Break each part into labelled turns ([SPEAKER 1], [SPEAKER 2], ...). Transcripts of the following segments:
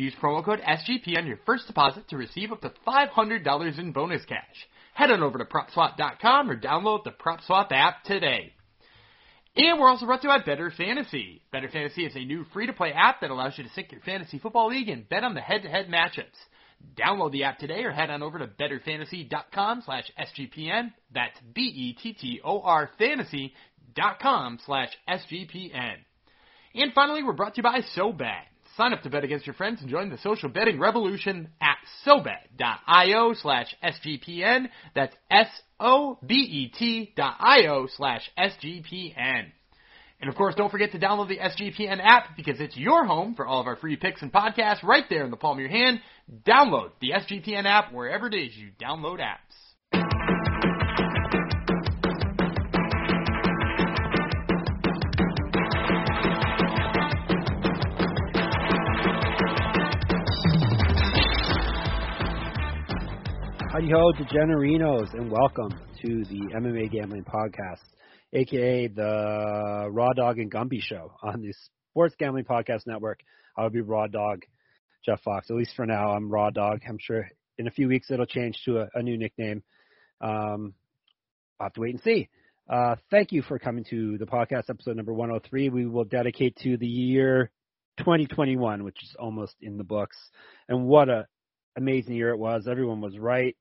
[SPEAKER 1] Use promo code SGP on your first deposit to receive up to $500 in bonus cash. Head on over to PropSwap.com or download the PropSwap app today. And we're also brought to you by Bettor Fantasy. Bettor Fantasy is a new free-to-play app that allows you to sync your fantasy football league and bet on the head-to-head matchups. Download the app today or head on over to bettorfantasy.com slash SGPN. That's B-E-T-T-O-R fantasy.com slash SGPN. And finally, we're brought to you by SoBet. Sign up to bet against your friends and join the social betting revolution at SoBet.io slash SGPN. That's S-O-B-E-T dot I-O slash SGPN. And of course, don't forget to download the SGPN app because it's your home for all of our free picks and podcasts right there in the palm of your hand. Download the SGPN app wherever it is you download apps.
[SPEAKER 2] Howdy ho, degenerinos, and welcome to the MMA Gambling Podcast, aka the Raw Dog and Gumby Show on the Sports Gambling Podcast Network. I will be Raw Dog, Jeff Fox. At least for now, I'm Raw Dog. I'm sure in a few weeks it'll change to a, a new nickname. Um, I'll have to wait and see. Uh, thank you for coming to the podcast, episode number 103. We will dedicate to the year 2021, which is almost in the books. And what a amazing year it was. Everyone was right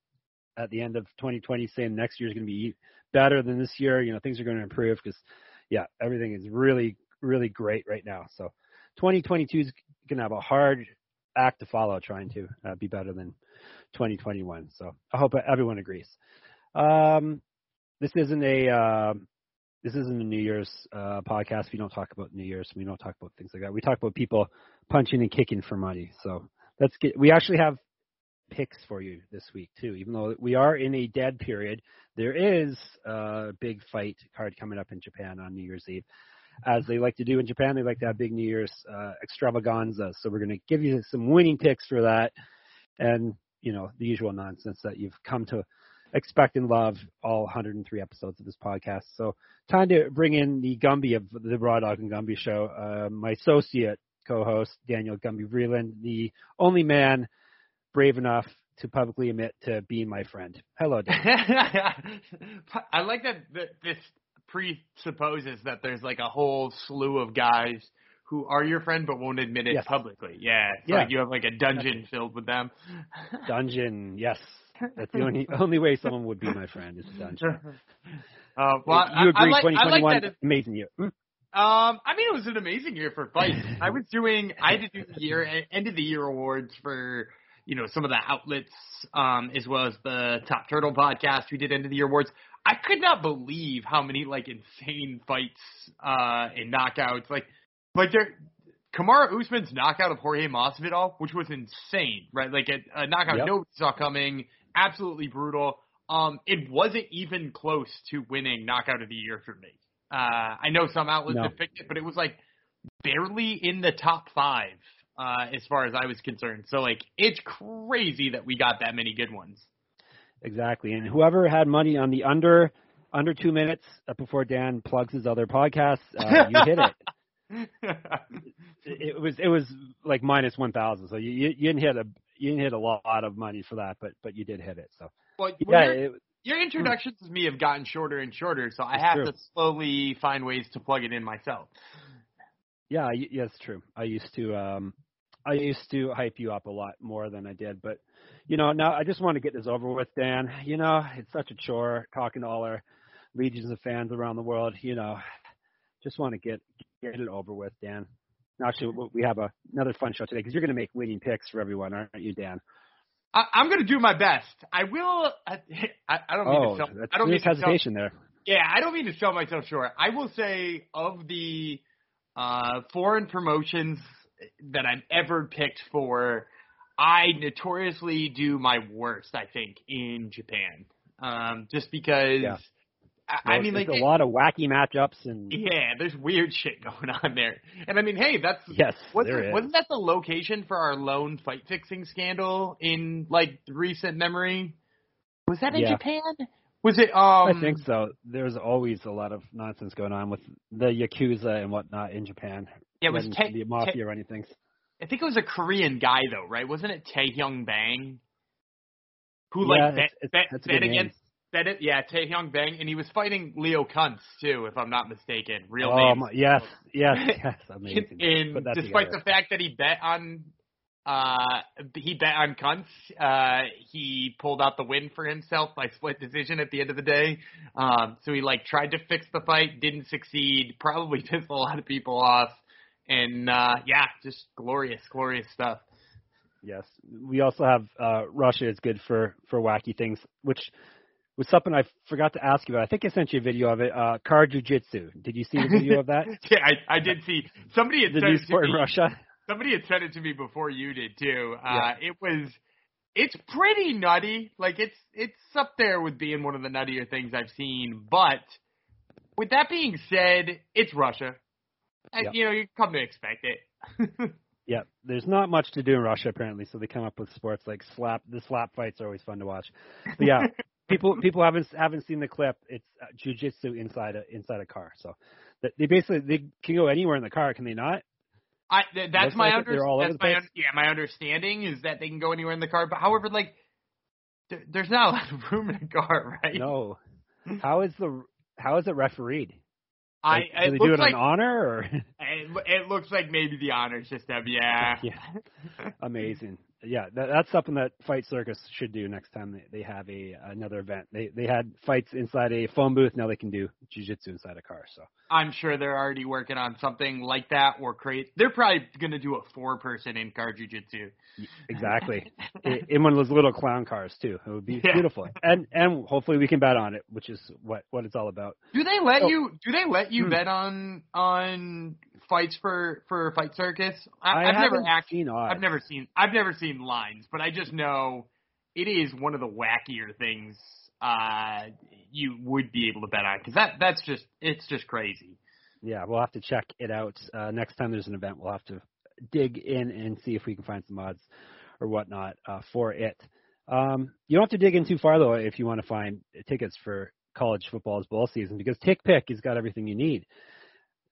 [SPEAKER 2] at the end of 2020 saying next year is going to be better than this year. You know, things are going to improve because, yeah, everything is really, really great right now. So 2022 is going to have a hard act to follow trying to uh, be better than 2021. So I hope everyone agrees. Um, this isn't a, uh, this isn't a New Year's uh, podcast. We don't talk about New Year's. We don't talk about things like that. We talk about people punching and kicking for money. So let's get. We actually have picks for you this week too. Even though we are in a dead period, there is a big fight card coming up in Japan on New Year's Eve. As they like to do in Japan, they like to have big New Year's uh, extravaganza. So we're going to give you some winning picks for that, and you know the usual nonsense that you've come to expect and love all 103 episodes of this podcast. So time to bring in the Gumby of the Raw Dog and Gumby Show, uh, my associate co-host Daniel Gumby Vreeland, the only man brave enough to publicly admit to being my friend. Hello.
[SPEAKER 1] I like that, that this presupposes that there's like a whole slew of guys who are your friend but won't admit it
[SPEAKER 2] Yes.
[SPEAKER 1] publicly. Yeah,
[SPEAKER 2] Yeah.
[SPEAKER 1] like you have like a dungeon filled with them.
[SPEAKER 2] Dungeon, yes. That's the only only way someone would be my friend is a dungeon.
[SPEAKER 1] Uh, well, I-
[SPEAKER 2] you
[SPEAKER 1] I,
[SPEAKER 2] agree?
[SPEAKER 1] like, I
[SPEAKER 2] 2021,
[SPEAKER 1] like that.
[SPEAKER 2] amazing year. Hmm?
[SPEAKER 1] Um, I mean, it was an amazing year for fights. I was doing, I had to do the year end of the year awards for, you know, some of the outlets, um, as well as the Top Turtle podcast. We did end of the year awards. I could not believe how many like insane fights, uh, and knockouts. Like, like there, Kamaru Usman's knockout of Jorge Masvidal, which was insane, right? Like a, a knockout
[SPEAKER 2] Yep.
[SPEAKER 1] nobody saw coming, absolutely brutal. Um, it wasn't even close to winning knockout of the year for me. Uh, I know some outlets
[SPEAKER 2] No.
[SPEAKER 1] have picked it, but it was like barely in the top five uh, as far as I was concerned. So like, it's crazy that we got that many good ones.
[SPEAKER 2] Exactly. And whoever had money on the under under two minutes uh, before Dan plugs his other podcasts, uh, you hit it. it. It was it was like minus one thousand. So you, you you didn't hit a you didn't hit a lot of money for that, but but you did hit it. So
[SPEAKER 1] well,
[SPEAKER 2] yeah,
[SPEAKER 1] your,
[SPEAKER 2] it,
[SPEAKER 1] your introductions to me have gotten shorter and shorter, so I
[SPEAKER 2] It's
[SPEAKER 1] have
[SPEAKER 2] true.
[SPEAKER 1] to slowly find ways to plug it in myself.
[SPEAKER 2] Yeah, y- yeah, true. I used to um I used to hype you up a lot more than I did, but you know, now I just want to get this over with, Dan. You know, it's such a chore talking to all our legions of fans around the world, you know. Just want to get get it over with, Dan. Actually, we- we have a, another fun show today because you're going to make winning picks for everyone, aren't you, Dan?
[SPEAKER 1] I, I'm going to do my best. I will. I, I, don't mean
[SPEAKER 2] Oh,
[SPEAKER 1] to sell.
[SPEAKER 2] that's
[SPEAKER 1] I don't mean to sell,
[SPEAKER 2] hesitation there.
[SPEAKER 1] Yeah, I don't mean to sell myself short. I will say of the uh, foreign promotions that I've ever picked for, I notoriously do my worst, I think, in Japan. Um, just because
[SPEAKER 2] Yeah.
[SPEAKER 1] I, I mean, like
[SPEAKER 2] there's a lot of wacky matchups and
[SPEAKER 1] yeah, there's weird shit going on there. And I mean, hey, that's
[SPEAKER 2] yes,
[SPEAKER 1] wasn't,
[SPEAKER 2] there is.
[SPEAKER 1] wasn't that the location for our lone fight fixing scandal in like recent memory? Was that in
[SPEAKER 2] Yeah.
[SPEAKER 1] Japan? Was it? Um,
[SPEAKER 2] I think so. There's always a lot of nonsense going on with the yakuza and whatnot in Japan.
[SPEAKER 1] Yeah, it was
[SPEAKER 2] the mafia or anything.
[SPEAKER 1] I think it was a Korean guy though, right? Wasn't it Tae Hyun Bang? Who
[SPEAKER 2] Yeah,
[SPEAKER 1] like bet,
[SPEAKER 2] it's- it's-
[SPEAKER 1] bet,
[SPEAKER 2] a
[SPEAKER 1] bet against bet it? Yeah, Tae Hyun Bang, and he was fighting Leo Kuntz too, if I'm not mistaken. Real
[SPEAKER 2] oh,
[SPEAKER 1] name.
[SPEAKER 2] my, yes, yes, yes, amazing. That
[SPEAKER 1] despite
[SPEAKER 2] together.
[SPEAKER 1] the fact that he bet on uh he bet on Kuntz, uh he pulled out the win for himself by split decision at the end of the day. Um so he like tried to fix the fight, didn't succeed, probably pissed a lot of people off. And uh yeah, just glorious, glorious stuff.
[SPEAKER 2] Yes, we also have uh, Russia is good for for wacky things, which was something I forgot to ask you about. I think I sent you a video of it. Uh, car jujitsu. Did you see the video of that?
[SPEAKER 1] Yeah, I, I did see somebody had
[SPEAKER 2] the
[SPEAKER 1] said
[SPEAKER 2] new
[SPEAKER 1] it to
[SPEAKER 2] sport in
[SPEAKER 1] me.
[SPEAKER 2] Russia.
[SPEAKER 1] Somebody had said it to me before you did too. Uh
[SPEAKER 2] Yeah.
[SPEAKER 1] it was it's pretty nutty. Like it's it's up there with being one of the nuttier things I've seen. But with that being said, it's Russia. And,
[SPEAKER 2] Yep.
[SPEAKER 1] You know, you come to expect it.
[SPEAKER 2] Yeah, there's not much to do in Russia apparently, so they come up with sports like slap. The slap fights are always fun to watch. But yeah, people people haven't haven't seen the clip. It's uh, jujitsu inside a inside a car. So they basically they can go anywhere in the car, can they not?
[SPEAKER 1] I th- that's
[SPEAKER 2] Looks
[SPEAKER 1] my
[SPEAKER 2] like
[SPEAKER 1] under, that's my un- yeah my understanding is that they can go anywhere in the car. But however, like there, there's not a lot of room in a car, right?
[SPEAKER 2] No. How is the how is it refereed?
[SPEAKER 1] I
[SPEAKER 2] Like, do they do it
[SPEAKER 1] like
[SPEAKER 2] on honor or?
[SPEAKER 1] it, it looks like maybe the honor system. Yeah.
[SPEAKER 2] Yeah. Amazing. Yeah, that, that's something that Fight Circus should do next time they, they have a another event. They they had fights inside a phone booth. Now they can do jujitsu inside a car. So
[SPEAKER 1] I'm sure they're already working on something like that or create. They're probably going to do a four person in car jujitsu.
[SPEAKER 2] exactly in, one of those little clown cars too. It would be
[SPEAKER 1] Yeah.
[SPEAKER 2] beautiful. And and hopefully we can bet on it, which is what what it's all about.
[SPEAKER 1] Do they let
[SPEAKER 2] Oh.
[SPEAKER 1] you? Do they let you
[SPEAKER 2] Hmm.
[SPEAKER 1] bet on on fights for for Fight Circus? I, I've never actually.
[SPEAKER 2] seen odds.
[SPEAKER 1] I've never seen. I've never seen lines, but I just know it is one of the wackier things uh you would be able to bet on because that that's just it's just crazy.
[SPEAKER 2] Yeah, we'll have to check it out. Uh, next time there's an event, we'll have to dig in and see if we can find some odds or whatnot uh, for it. Um, you don't have to dig in too far though if you want to find tickets for college football's bowl season because TickPick has got everything you need.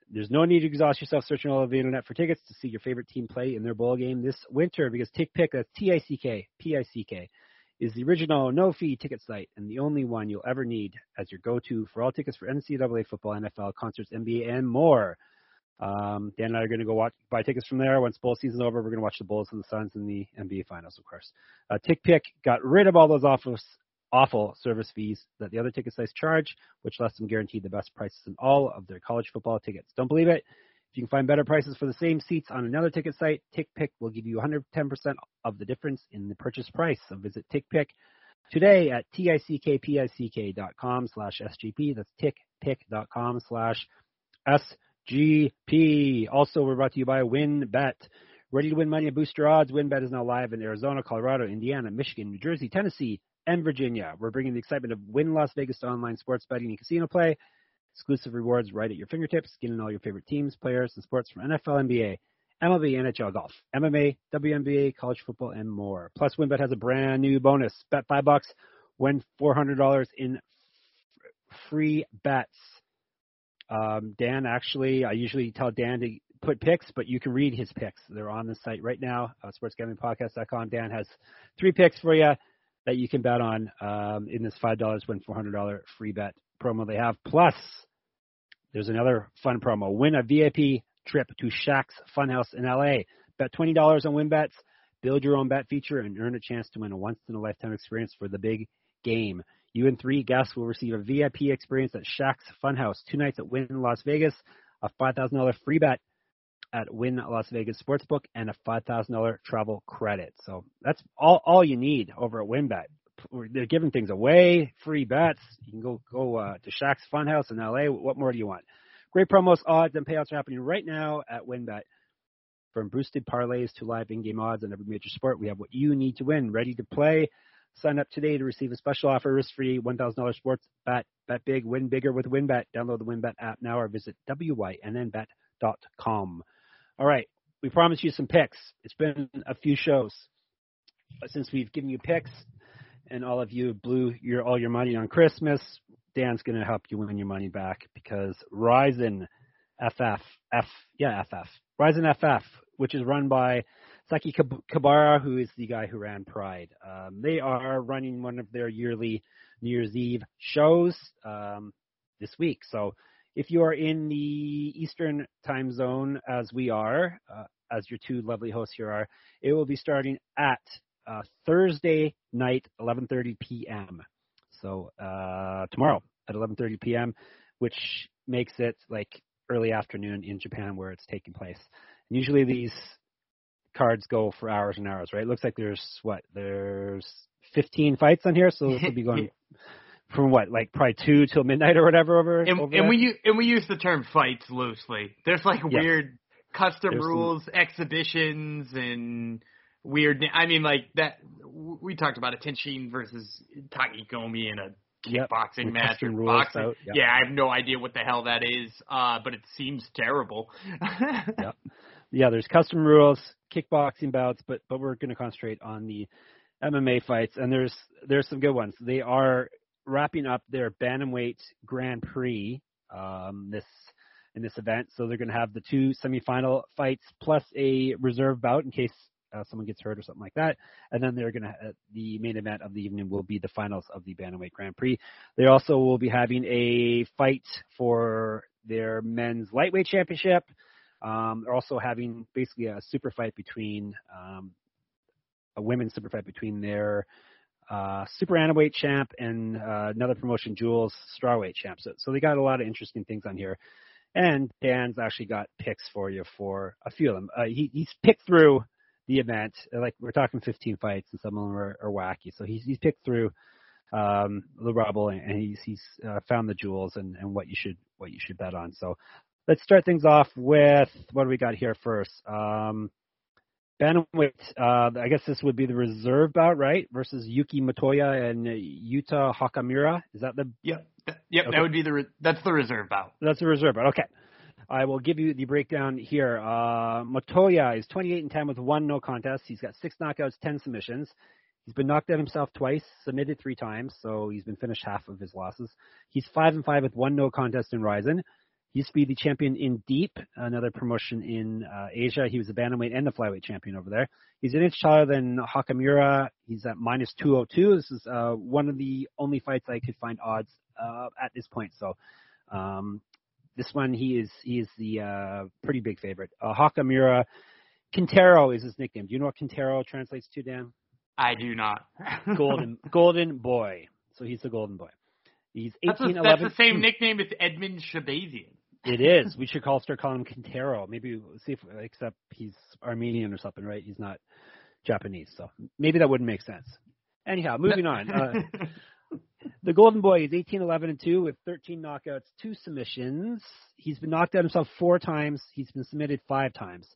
[SPEAKER 2] There's no need to exhaust yourself searching all over the internet for tickets to see your favorite team play in their bowl game this winter because TickPick, that's T-I-C-K, P-I-C-K, is the original no-fee ticket site and the only one you'll ever need as your go-to for all tickets for NCAA football, NFL, concerts, NBA, and more. Um, Dan and I are going to go watch, buy tickets from there. Once bowl season's over, we're going to watch the Bulls and the Suns in the NBA Finals, of course. Uh, TickPick got rid of all those awful, awful service fees that the other ticket sites charge, which lets them guarantee the best prices in all of their college football tickets. Don't believe it? If you can find better prices for the same seats on another ticket site, TickPick will give you 110% of the difference in the purchase price. So visit TickPick today at tickpick.com slash SGP. That's tickpick.com slash SGP. Also, we're brought to you by WynnBET. Ready to win money and boost your odds? WynnBET is now live in Arizona, Colorado, Indiana, Michigan, New Jersey, Tennessee, and Virginia. We're bringing the excitement of Wynn Las Vegas to online sports betting and casino play. Exclusive rewards right at your fingertips. Get in all your favorite teams, players, and sports from NFL, NBA, MLB, NHL, golf, MMA, WNBA, college football, and more. Plus, WynnBET has a brand new bonus. Bet five bucks, win four hundred dollars in free bets. Um, Dan, actually, I usually tell Dan to put picks, but you can read his picks. They're on the site right now, uh, sportsgamblingpodcast.com. Dan has three picks for you that you can bet on um, in this five dollars win four hundred dollar free bet promo they have. Plus, there's another fun promo: win a VIP trip to Shaq's Funhouse in LA. Bet twenty dollars on WynnBETs, build your own bet feature, and earn a chance to win a once in a lifetime experience for the big game. You and three guests will receive a VIP experience at Shaq's Funhouse, two nights at Wynn in Las Vegas, a five thousand dollar free bet at Wynn Las Vegas Sportsbook, and a five thousand dollar travel credit. So that's all all you need over at WynnBET. They're giving things away, free bets. You can go go uh, to Shaq's Funhouse in LA. What more do you want? Great promos, odds, and payouts are happening right now at WynnBET. From boosted parlays to live in-game odds on every major sport, we have what you need to win. Ready to play? Sign up today to receive a special offer, risk-free $1,000 sports bet. Bet big, win bigger with WynnBET. Download the WynnBET app now or visit wynnbet.com. All right, we promised you some picks. It's been a few shows since we've given you picks, and all of you blew your all your money on Christmas. Dan's going to help you win your money back because Rizin FF, F, yeah, FF, Rizin FF, which is run by Sakakibara, who is the guy who ran Pride. Um, they are running one of their yearly New Year's Eve shows um, this week. So if you are in the Eastern time zone, as we are, uh, as your two lovely hosts here are, it will be starting at uh, Thursday night, 11:30 p.m. So uh, tomorrow at 11:30 p.m., which makes it like early afternoon in Japan where it's taking place. And usually these cards go for hours and hours, right? It looks like there's what there's 15 fights on here, so this will be going from what like probably two till midnight or whatever over.
[SPEAKER 1] And,
[SPEAKER 2] over
[SPEAKER 1] and we use, and we use the term fights loosely. There's like
[SPEAKER 2] Yes.
[SPEAKER 1] weird custom
[SPEAKER 2] There's some-
[SPEAKER 1] rules, exhibitions, and weird. I mean, like that. We talked about a Tenshin versus Takigomi in a
[SPEAKER 2] Yep.
[SPEAKER 1] match or
[SPEAKER 2] rules
[SPEAKER 1] boxing.
[SPEAKER 2] out, yep.
[SPEAKER 1] Yeah, I have no idea what the hell that is, uh, but it seems terrible.
[SPEAKER 2] Yep. yeah, there's custom rules, kickboxing bouts, but but we're going to concentrate on the MMA fights, and there's there's some good ones. They are wrapping up their bantamweight Grand Prix um, this in this event, so they're going to have the two semifinal fights plus a reserve bout in case uh, someone gets hurt or something like that, and then they're going to uh, the main event of the evening will be the finals of the bantamweight Grand Prix. They also will be having a fight for their men's lightweight championship. Um, they're also having basically a super fight between um, a women's super fight between their uh, super atomweight champ and uh, another promotion, Jewels strawweight champ. So, so they got a lot of interesting things on here. And Dan's actually got picks for you for a few of them. Uh, he, he's picked through the event. Like we're talking 15 fights, and some of them are, are wacky. So he's he's picked through um, the rubble, and, and he's he's uh, found the jewels and, and what you should what you should bet on. So let's start things off with what do we got here first? Um, Bantamweight, uh, I guess this would be the reserve bout, right? Versus Yuki Motoya and Yuta Hakamura. Is that the?
[SPEAKER 1] yep, yep,
[SPEAKER 2] Okay.
[SPEAKER 1] that would be the re- that's the reserve bout.
[SPEAKER 2] That's the reserve bout. Okay. I will give you the breakdown here. Uh, Motoya is 28 and 10 with one no contest. He's got six knockouts, 10 submissions. He's been knocked out himself twice, submitted three times, so he's been finished half of his losses. He's five and five with one no contest in Rizin. He used to be the champion in Deep, another promotion in uh, Asia. He was the bantamweight and the flyweight champion over there. He's an inch taller than Hakamura. He's at minus 202. This is uh, one of the only fights I could find odds uh, at this point. So um, this one he is he is the uh, pretty big favorite. Uh, Hakamura Quintero is his nickname. Do you know what Quintero translates to, Dan?
[SPEAKER 1] I do not.
[SPEAKER 2] Golden golden boy. So he's the golden boy. He's
[SPEAKER 1] That's,
[SPEAKER 2] 18,
[SPEAKER 1] the- that's the same nickname as Edmen Shahbazyan.
[SPEAKER 2] It is. We should call start calling him Quintero. Maybe we'll see if except he's Armenian or something, right? He's not Japanese, so maybe that wouldn't make sense. Anyhow, moving on. Uh, the Golden Boy is 18, 11, and 2 with 13 knockouts, two submissions. He's been knocked out himself four times. He's been submitted five times.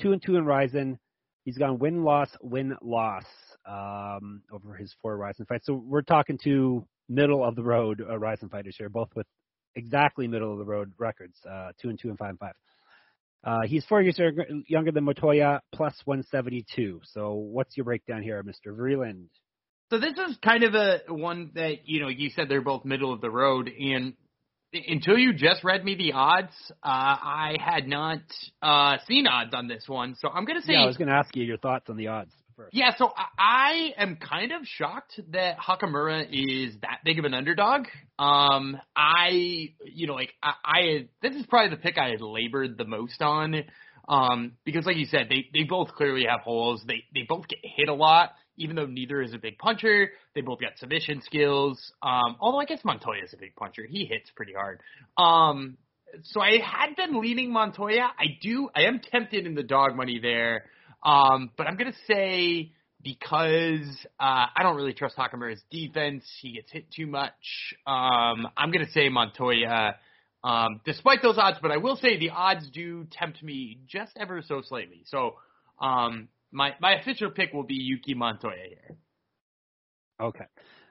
[SPEAKER 2] Two and two in Rizin. He's gone win loss win loss um, over his four Rizin fights. So we're talking to middle of the road uh, Rizin fighters here, both with exactly middle of the road records, uh, two and two and five and five. Uh, he's four years younger- than Motoya, plus 172. So what's your breakdown here, Mr. Vreeland?
[SPEAKER 1] So this is kind of a one that you know you said they're both middle of the road, and until you just read me the odds, uh, I had not uh, seen odds on this one. So I'm gonna say
[SPEAKER 2] Yeah, I was going to ask you your thoughts on the odds first.
[SPEAKER 1] Yeah, so I- am kind of shocked that Hakamura is that big of an underdog. Um, I, you know, like I, I, this is probably the pick I had labored the most on, um, because like you said, they they both clearly have holes. They they both get hit a lot, even though neither is a big puncher. They both got submission skills. Um, although I guess Motoya is a big puncher. He hits pretty hard. Um, so I had been leaning Motoya. I do. I am tempted in the dog money there. Um, but I'm gonna say because uh, I don't really trust Hakamura's defense. He gets hit too much. Um, I'm gonna say Motoya Um, despite those odds, but I will say the odds do tempt me just ever so slightly. So um, my my official pick will be Yuki Motoya here.
[SPEAKER 2] Okay,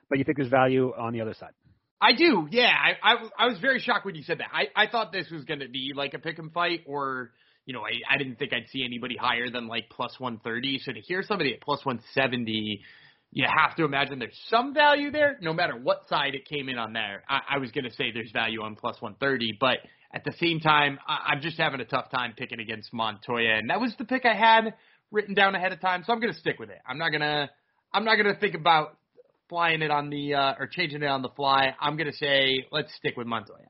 [SPEAKER 2] but you think there's value on the other side?
[SPEAKER 1] I do, yeah. I, I, I was very shocked when you said that. I, I thought this was going to be like a pick and fight, or you know, I, I didn't think I'd see anybody higher than like plus 130. So to hear somebody at plus 170, you have to imagine there's some value there, no matter what side it came in on there. I, I was going to say there's value on plus 130, but at the same time, I, I'm just having a tough time picking against Motoya, and that was the pick I had written down ahead of time. So I'm going to stick with it. I'm not gonna, I'm not gonna think about flying it on the uh, or changing it on the fly. I'm gonna say let's stick with Motoya.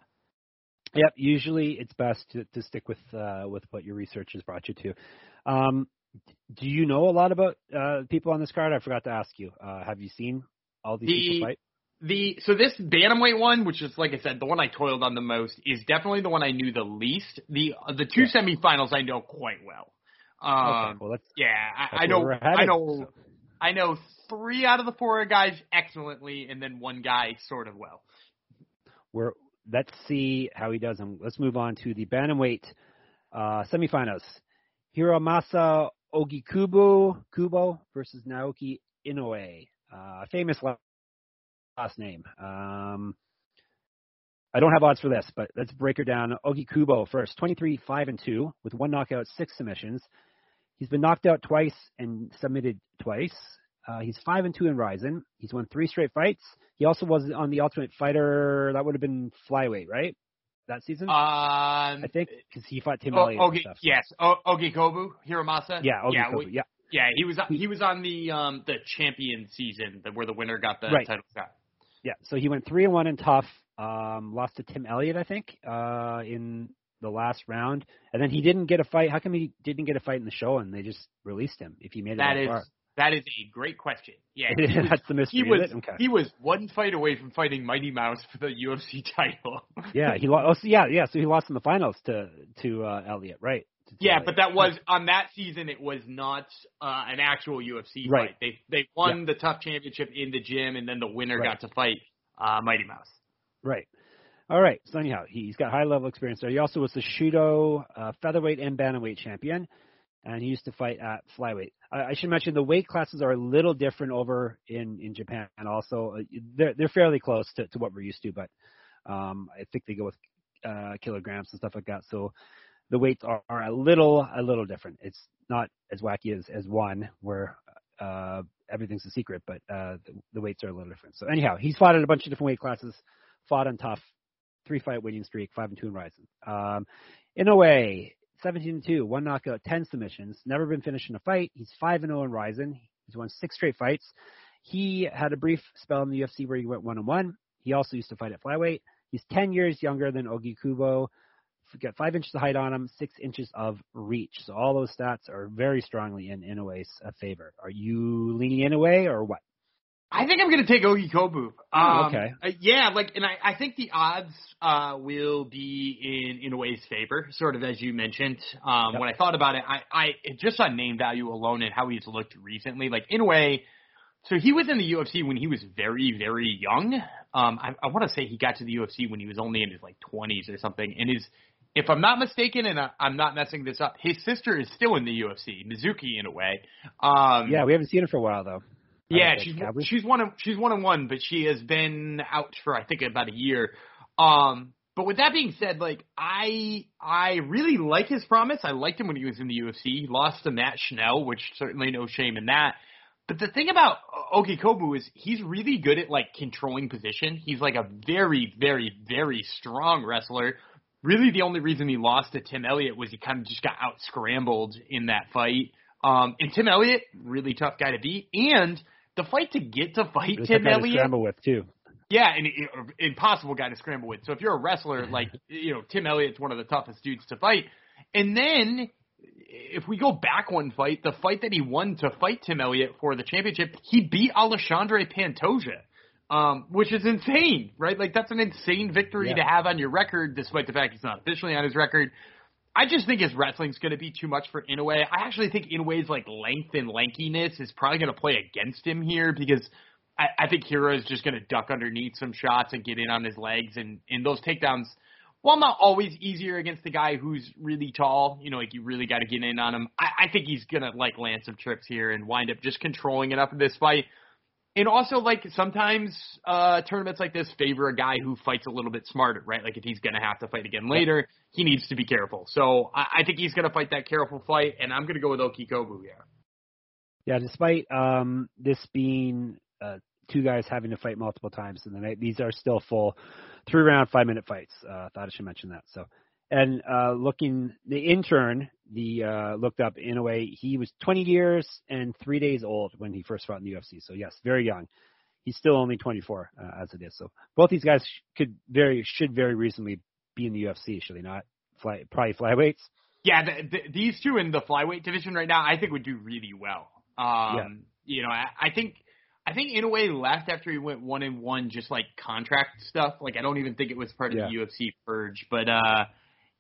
[SPEAKER 2] Yep. Usually, it's best to, to stick with uh, with what your research has brought you to. Um, do you know a lot about uh, people on this card? I forgot to ask you. Uh, have you seen all these
[SPEAKER 1] the,
[SPEAKER 2] people fight?
[SPEAKER 1] The so this bantamweight one, which is like I said, the one I toiled on the most, is definitely the one I knew the least. The the two yeah. semifinals I know quite well. Um,
[SPEAKER 2] okay, well, that's,
[SPEAKER 1] yeah, I know. I know.
[SPEAKER 2] So.
[SPEAKER 1] I know three out of the four guys excellently, and then one guy sort of well.
[SPEAKER 2] We're let's see how he does. And let's move on to the bantamweight uh, semifinals. Hiromasa Ogikubo Kubo versus Naoki Inoue. Uh, famous last name. Um, I don't have odds for this, but let's break her down. Ogi Kubo first, 23 5 and 2 with one knockout, six submissions. He's been knocked out twice and submitted twice. Uh, he's five and two in Rizin. He's won three straight fights. He also was on the Ultimate Fighter. That would have been flyweight, right? That season,
[SPEAKER 1] um,
[SPEAKER 2] I think, because he fought Tim
[SPEAKER 1] oh,
[SPEAKER 2] Elliott.
[SPEAKER 1] Ogi,
[SPEAKER 2] stuff.
[SPEAKER 1] yes, o- Ogi Kobu Hiromasa.
[SPEAKER 2] Yeah, Ogi
[SPEAKER 1] yeah,
[SPEAKER 2] Kobu,
[SPEAKER 1] we-
[SPEAKER 2] yeah.
[SPEAKER 1] yeah. He was he was on the um the champion season the, where the winner got the
[SPEAKER 2] Right.
[SPEAKER 1] title shot.
[SPEAKER 2] Yeah, so he went three and one in TUF. Um, lost to Tim Elliott, I think, uh, in the last round, and then he didn't get a fight. How come he didn't get a fight in the show and they just released him if he made it
[SPEAKER 1] That
[SPEAKER 2] that
[SPEAKER 1] is
[SPEAKER 2] far?
[SPEAKER 1] That is a great question. Yeah, he was,
[SPEAKER 2] That's the mystery.
[SPEAKER 1] he was?
[SPEAKER 2] Okay.
[SPEAKER 1] he was one fight away from fighting Mighty Mouse for the UFC title.
[SPEAKER 2] yeah, he lost. Oh, so yeah, yeah. So he lost in the finals to to uh, Elliott, right? To
[SPEAKER 1] Yeah,
[SPEAKER 2] Elliott.
[SPEAKER 1] but that was on that season. It was not uh, an actual UFC
[SPEAKER 2] Right.
[SPEAKER 1] fight. They they won the TUF championship in the gym, and then the winner
[SPEAKER 2] Right.
[SPEAKER 1] got to fight uh, Mighty Mouse.
[SPEAKER 2] Right. All right. So anyhow, he's got high level experience there. He also was the Shooto uh, featherweight and bantamweight champion, and he used to fight at flyweight. I, I should mention the weight classes are a little different over in in Japan. and Also, Uh, they're they're fairly close to, to what we're used to, but um, I think they go with uh, kilograms and stuff like that. So the weights are, are a little a little different. It's not as wacky as as one where uh, everything's a secret, but uh, the, the weights are a little different. So anyhow, he's fought at a bunch of different weight classes, fought on TUF, three fight winning streak, five and two in Rizin. Um, Inoue, 17 and two, one knockout, 10 submissions, never been finished in a fight. He's five and zero in Rizin. He's won six straight fights. He had a brief spell in the UFC where he went one on one. He also used to fight at flyweight. He's 10 years younger than Ogi Kubo. Got five inches of height on him, six inches of reach. So all those stats are very strongly in Inoue's uh, favor. Are you leaning Inoue or what?
[SPEAKER 1] I think I'm going to take Ogi Kobu.
[SPEAKER 2] Oh,
[SPEAKER 1] Um,
[SPEAKER 2] okay.
[SPEAKER 1] uh, yeah, like, and I, I think the odds uh, will be in Inoue's favor, sort of as you mentioned. Um,
[SPEAKER 2] Yep.
[SPEAKER 1] When I thought about it, I, I it- just on name value alone and how he's looked recently, like Inoue. So he was in the UFC when he was very, very young. Um, I, I want to say he got to the UFC when he was only in his like 20s or something. And his, if I'm not mistaken, and I, I'm not messing this up, his sister is still in the UFC, Mizuki Inoue. Um,
[SPEAKER 2] Yeah, we haven't seen her for a while though.
[SPEAKER 1] Yeah, she's she's one of she's one and one, but she has been out for I think about a year. Um, but with that being said, like I I really like his promise. I liked him when he was in the UFC. He lost to Matt Schnell, which certainly no shame in that. But the thing about Ogi Kobu is he's really good at like controlling position. He's like a very, very, very strong wrestler. Really, the only reason he lost to Tim Elliott was he kind of just got out scrambled in that fight. Um, and Tim Elliott, really tough guy to beat. And the fight to get to fight Tim
[SPEAKER 2] guy to
[SPEAKER 1] Elliott,
[SPEAKER 2] scramble with too.
[SPEAKER 1] yeah, and and impossible guy to scramble with. So if you're a wrestler, like you know, Tim Elliott's one of the toughest dudes to fight. And then if we go back one fight, the fight that he won to fight Tim Elliott for the championship, he beat Alexandre Pantoja. Um, which is insane, right? Like that's an insane victory
[SPEAKER 2] Yeah.
[SPEAKER 1] to have on your record, despite the fact he's not officially on his record. I just think his wrestling's going to be too much for Inoue. I actually think Inoue's like length and lankiness is probably going to play against him here because I, I think Hiro is just going to duck underneath some shots and get in on his legs, and and those takedowns while not always easier against the guy who's really tall, you know, like you really got to get in on him. I, I think he's gonna like land some trips here and wind up just controlling enough of this fight. And also, like sometimes uh tournaments like this favor a guy who fights a little bit smarter, right? Like if he's gonna have to fight again later, he needs to be careful. So I, I think he's gonna fight that careful fight, and I'm gonna go with Oki Kobu here.
[SPEAKER 2] Yeah, despite um this being uh, two guys having to fight multiple times in the night, these are still full three round, five minute fights. Uh, thought I should mention that. So, and uh, looking the intern, the uh, looked up Inoue he was 20 years and three days old when he first fought in the UFC. So yes, very young. He's still only 24 uh, as it is. So both these guys could very should very reasonably be in the UFC, should they not? Fly, probably flyweights.
[SPEAKER 1] Yeah, the, the, these two in the flyweight division right now, I think would do really well. Um, yeah. You know, I, I think I think Inoue left after he went one and one, just like contract stuff. Like I don't even think it was part of yeah. the UFC purge, but uh,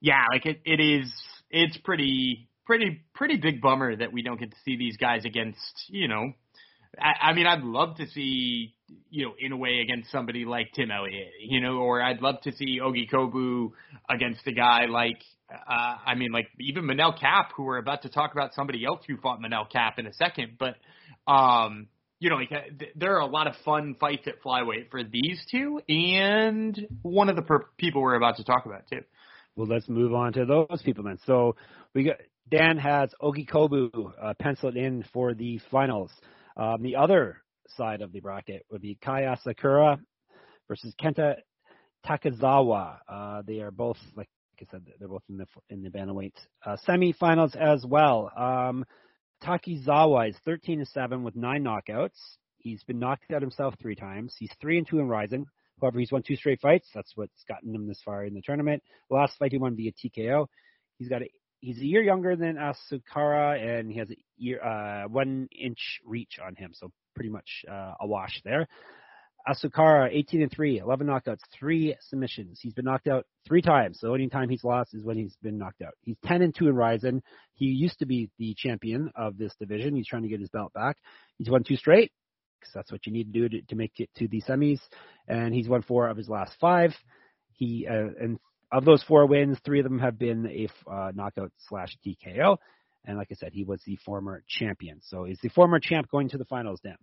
[SPEAKER 1] yeah, like it, it is. It's pretty, pretty, pretty big bummer that we don't get to see these guys against. You know, I, I mean, I'd love to see you know Inoue against somebody like Tim Elliott, you know, or I'd love to see Ogi Kobu against a guy like. Uh, I mean, like even Manel Kape, who we're about to talk about somebody else who fought Manel Kape in a second, but um, you know, like uh, there are a lot of fun fights at flyweight for these two, and one of the per- people we're about to talk about too.
[SPEAKER 2] Well, let's move on to those people then. So we got Dan has Ogi Kobu uh, penciled in for the finals. Um, the other side of the bracket would be Kai Asakura versus Kenta Takizawa. Uh, they are both, like I said, they're both in the in the bantamweight uh, semifinals as well. Um, Takizawa is 13 and 7 with nine knockouts. He's been knocked out himself three times. He's three and two in Rizin. However, he's won two straight fights. That's what's gotten him this far in the tournament. The last fight he won via TKO. He's got a, he's a year younger than Asakura, and he has a year uh, one inch reach on him, so pretty much uh, a wash there. Asakura, 18 and 3, 11 knockouts, 3 submissions. He's been knocked out three times. So the only time he's lost is when he's been knocked out. He's 10 and 2 in Rizin. He used to be the champion of this division. He's trying to get his belt back. He's won two straight, because that's what you need to do to, to make it to the semis. And he's won four of his last five. He uh, and of those four wins, three of them have been a uh, knockout slash TKO. And like I said, he was the former champion. So is the former champ going to the finals, Dan?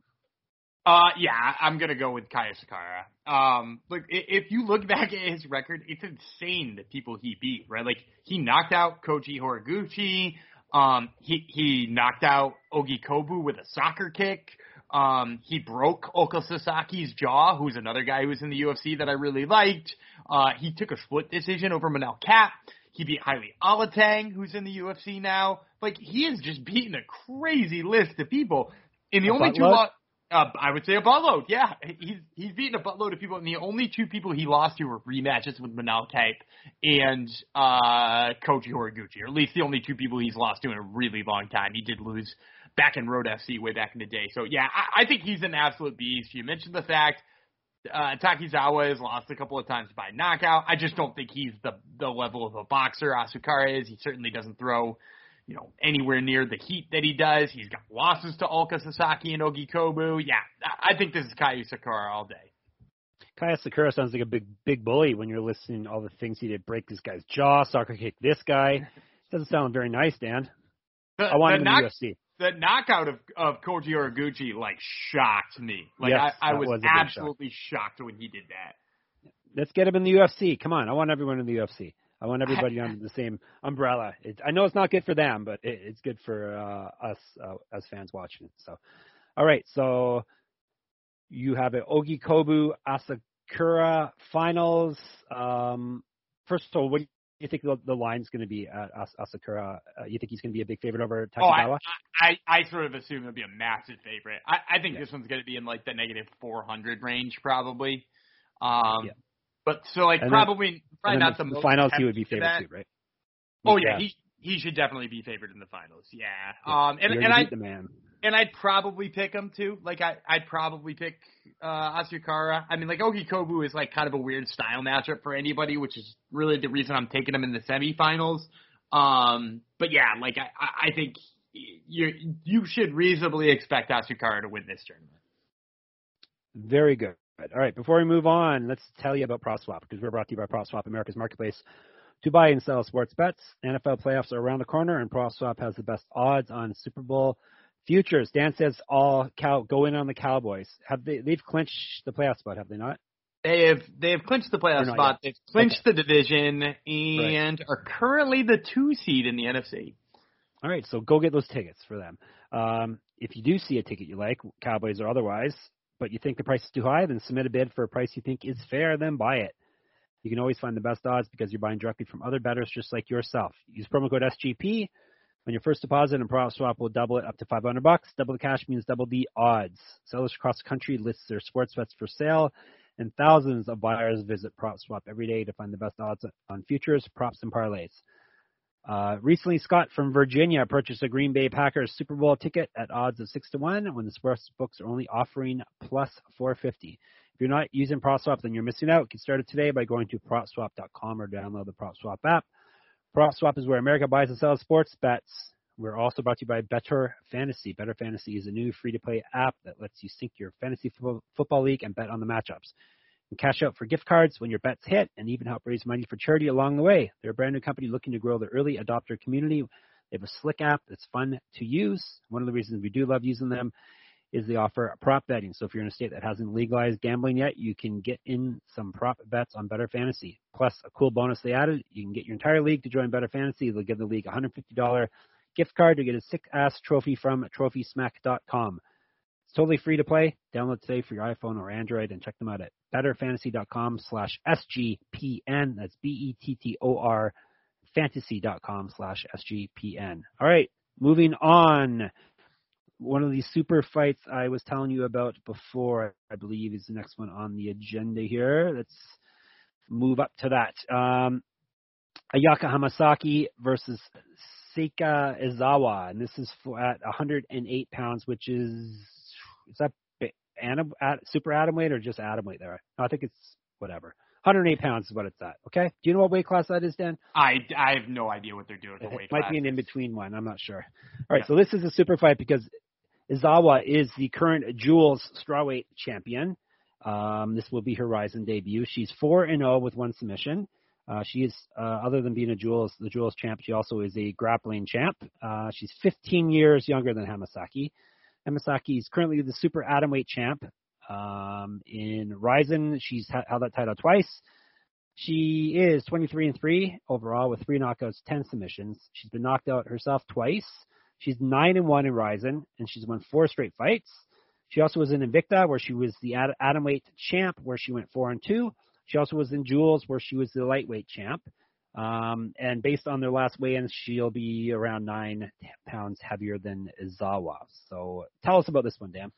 [SPEAKER 1] Uh, yeah, I'm gonna go with Kai Asakura. Um, look, if you look back at his record, it's insane the people he beat, right? Like he knocked out Kyoji Horiguchi. Um, he he knocked out Ogi Kobu with a soccer kick. Um, he broke Ulka Sasaki's jaw, who's another guy who was in the UFC that I really liked. Uh, he took a split decision over Manel Kape. He beat Heili Alateng, who's in the UFC now. Like he is just beating a crazy list of people. In the a only two lo- uh, I would say a buttload. Yeah, he's he's beaten a buttload of people, and the only two people he lost to were rematches with Manel Kape and uh, Kyoji Horiguchi, or at least the only two people he's lost to in a really long time. He did lose back in Road FC way back in the day. So yeah, I, I think he's an absolute beast. You mentioned the fact uh, Takizawa has lost a couple of times by knockout. I just don't think he's the the level of a boxer Asakura is. He certainly doesn't throw you know, anywhere near the heat that he does. He's got losses to Ulka Sasaki and Ogi Kobu. Yeah, I think this is Kai Asakura all day.
[SPEAKER 2] Kai Asakura sounds like a big big bully when you're listening to all the things he did. Break this guy's jaw, soccer kick this guy. Doesn't sound very nice, Dan.
[SPEAKER 1] The, I want him knock, in the UFC. The knockout of of Kyoji Horiguchi like shocked me. Like yes, I, I was, was absolutely shock. shocked when he did that.
[SPEAKER 2] Let's get him in the UFC. Come on, I want everyone in the UFC. I want everybody under the same umbrella. It, I know it's not good for them, but it, it's good for uh, us uh, as fans watching it. So, all right. So you have an Ogi Kobu Asakura finals. Um, first of all, what do you think the, the line's going to be at As- Asakura? Uh, you think he's going to be a big favorite over Takizawa?
[SPEAKER 1] Oh, I, I, I sort of assume it'll be a massive favorite. I, I think yeah. this one's going to be in like the negative 400 range, probably. Um, yeah. But so like and probably then, probably not
[SPEAKER 2] the,
[SPEAKER 1] the
[SPEAKER 2] finals he would be favored too, right?
[SPEAKER 1] Oh yeah, he he should definitely be favored in the finals. Yeah. yeah. Um and and I
[SPEAKER 2] the man.
[SPEAKER 1] And I'd probably pick him too. Like I I'd probably pick uh Asakura. I mean like Ogi Kobu is like kind of a weird style matchup for anybody, which is really the reason I'm taking him in the semifinals. Um but yeah, like I I think you you should reasonably expect Asakura to win this tournament.
[SPEAKER 2] Very good. All right, before we move on, let's tell you about PropSwap because we're brought to you by PropSwap, America's marketplace to buy and sell sports bets. NFL playoffs are around the corner, and PropSwap has the best odds on Super Bowl futures. Dan says all cow go in on the Cowboys. Have they? They've clinched the playoff spot, have they not?
[SPEAKER 1] They have they have clinched the playoff spot. Yet. They've clinched okay. the division and right. are currently the two seed in the NFC.
[SPEAKER 2] All right, so go get those tickets for them. Um, if you do see a ticket you like, Cowboys or otherwise, but you think the price is too high, then submit a bid for a price you think is fair, then buy it. You can always find the best odds because you're buying directly from other bettors just like yourself. Use promo code SGP on your first deposit, and PropSwap will double it up to 500 bucks. Double the cash means double the odds. Sellers across the country list their sports bets for sale, and thousands of buyers visit PropSwap every day to find the best odds on futures, props, and parlays. Uh, recently, Scott from Virginia purchased a Green Bay Packers Super Bowl ticket at odds of six to one when the sports books are only offering plus 450. If you're not using PropSwap, then you're missing out. Get started today by going to PropSwap.com or download the PropSwap app. PropSwap is where America buys and sells sports bets. We're also brought to you by Bettor Fantasy. Bettor Fantasy is a new free-to-play app that lets you sync your fantasy football league and bet on the matchups and cash out for gift cards when your bets hit and even help raise money for charity along the way. They're a brand new company looking to grow their early adopter community. They have a slick app that's fun to use. One of the reasons we do love using them is they offer prop betting. So if you're in a state that hasn't legalized gambling yet, you can get in some prop bets on Bettor Fantasy. Plus, a cool bonus they added, you can get your entire league to join Bettor Fantasy. They'll give the league a $150 gift card to get a sick ass trophy from TrophySmack.com. It's totally free to play. Download today for your iPhone or Android and check them out at bettorfantasy.com slash SGPN. That's B-E-T-T-O-R fantasy.com slash SGPN. All right, moving on. One of these super fights I was telling you about before, I believe, is the next one on the agenda here. Let's move up to that. Um, Ayaka Hamasaki versus Seika Izawa, and this is for, at 108 pounds, which is is that atom, super atom weight or just atom weight there? No, I think it's whatever. 108 pounds is what it's at. Okay. Do you know what weight class that is, Dan?
[SPEAKER 1] I, I have no idea what they're doing.
[SPEAKER 2] it
[SPEAKER 1] weight
[SPEAKER 2] might
[SPEAKER 1] class.
[SPEAKER 2] be an in between one. I'm not sure. All right. Yeah. So this is a super fight because Izawa is the current Jewels strawweight champion. Um, this will be her Rizin debut. She's four and zero oh with one submission. Uh, she is, uh, other than being a Jewels, the Jewels champ, she also is a grappling champ. Uh, she's 15 years younger than Hamasaki. Hamasaki is currently the super atomweight champ. Um, in Rizin, she's held that title twice. She is 23 and 3 overall with three knockouts, 10 submissions. She's been knocked out herself twice. She's 9 and 1 in Rizin, and she's won four straight fights. She also was in Invicta, where she was the atomweight champ, where she went 4 and 2. She also was in Jewels, where she was the lightweight champ. Um, and based on their last weigh-ins, she'll be around nine pounds heavier than Izawa. So tell us about this one, Dan.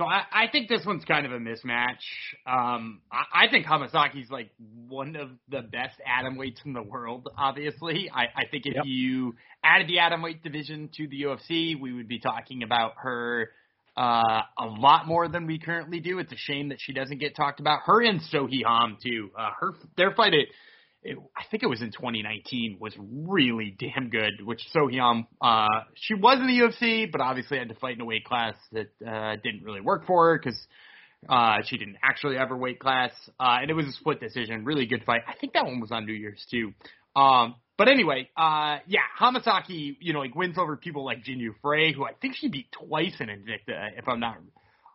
[SPEAKER 1] So I, I think this one's kind of a mismatch. Um, I, I think Hamasaki's like one of the best atom weights in the world. Obviously, I, I think if yep. you added the atom weight division to the UFC, we would be talking about her uh, a lot more than we currently do. It's a shame that she doesn't get talked about. Her and Seo Hee Ham too. Uh, her their fight at it, I think it was in 2019, was really damn good. Which Ham, uh, she was in the UFC, but obviously had to fight in a weight class that uh, didn't really work for her because uh, she didn't actually ever weight class, uh, and it was a split decision. Really good fight. I think that one was on New Year's too. Um, but anyway, uh, yeah, Hamasaki, you know, like wins over people like Jinh Yu Frey, who I think she beat twice in Invicta, if I'm not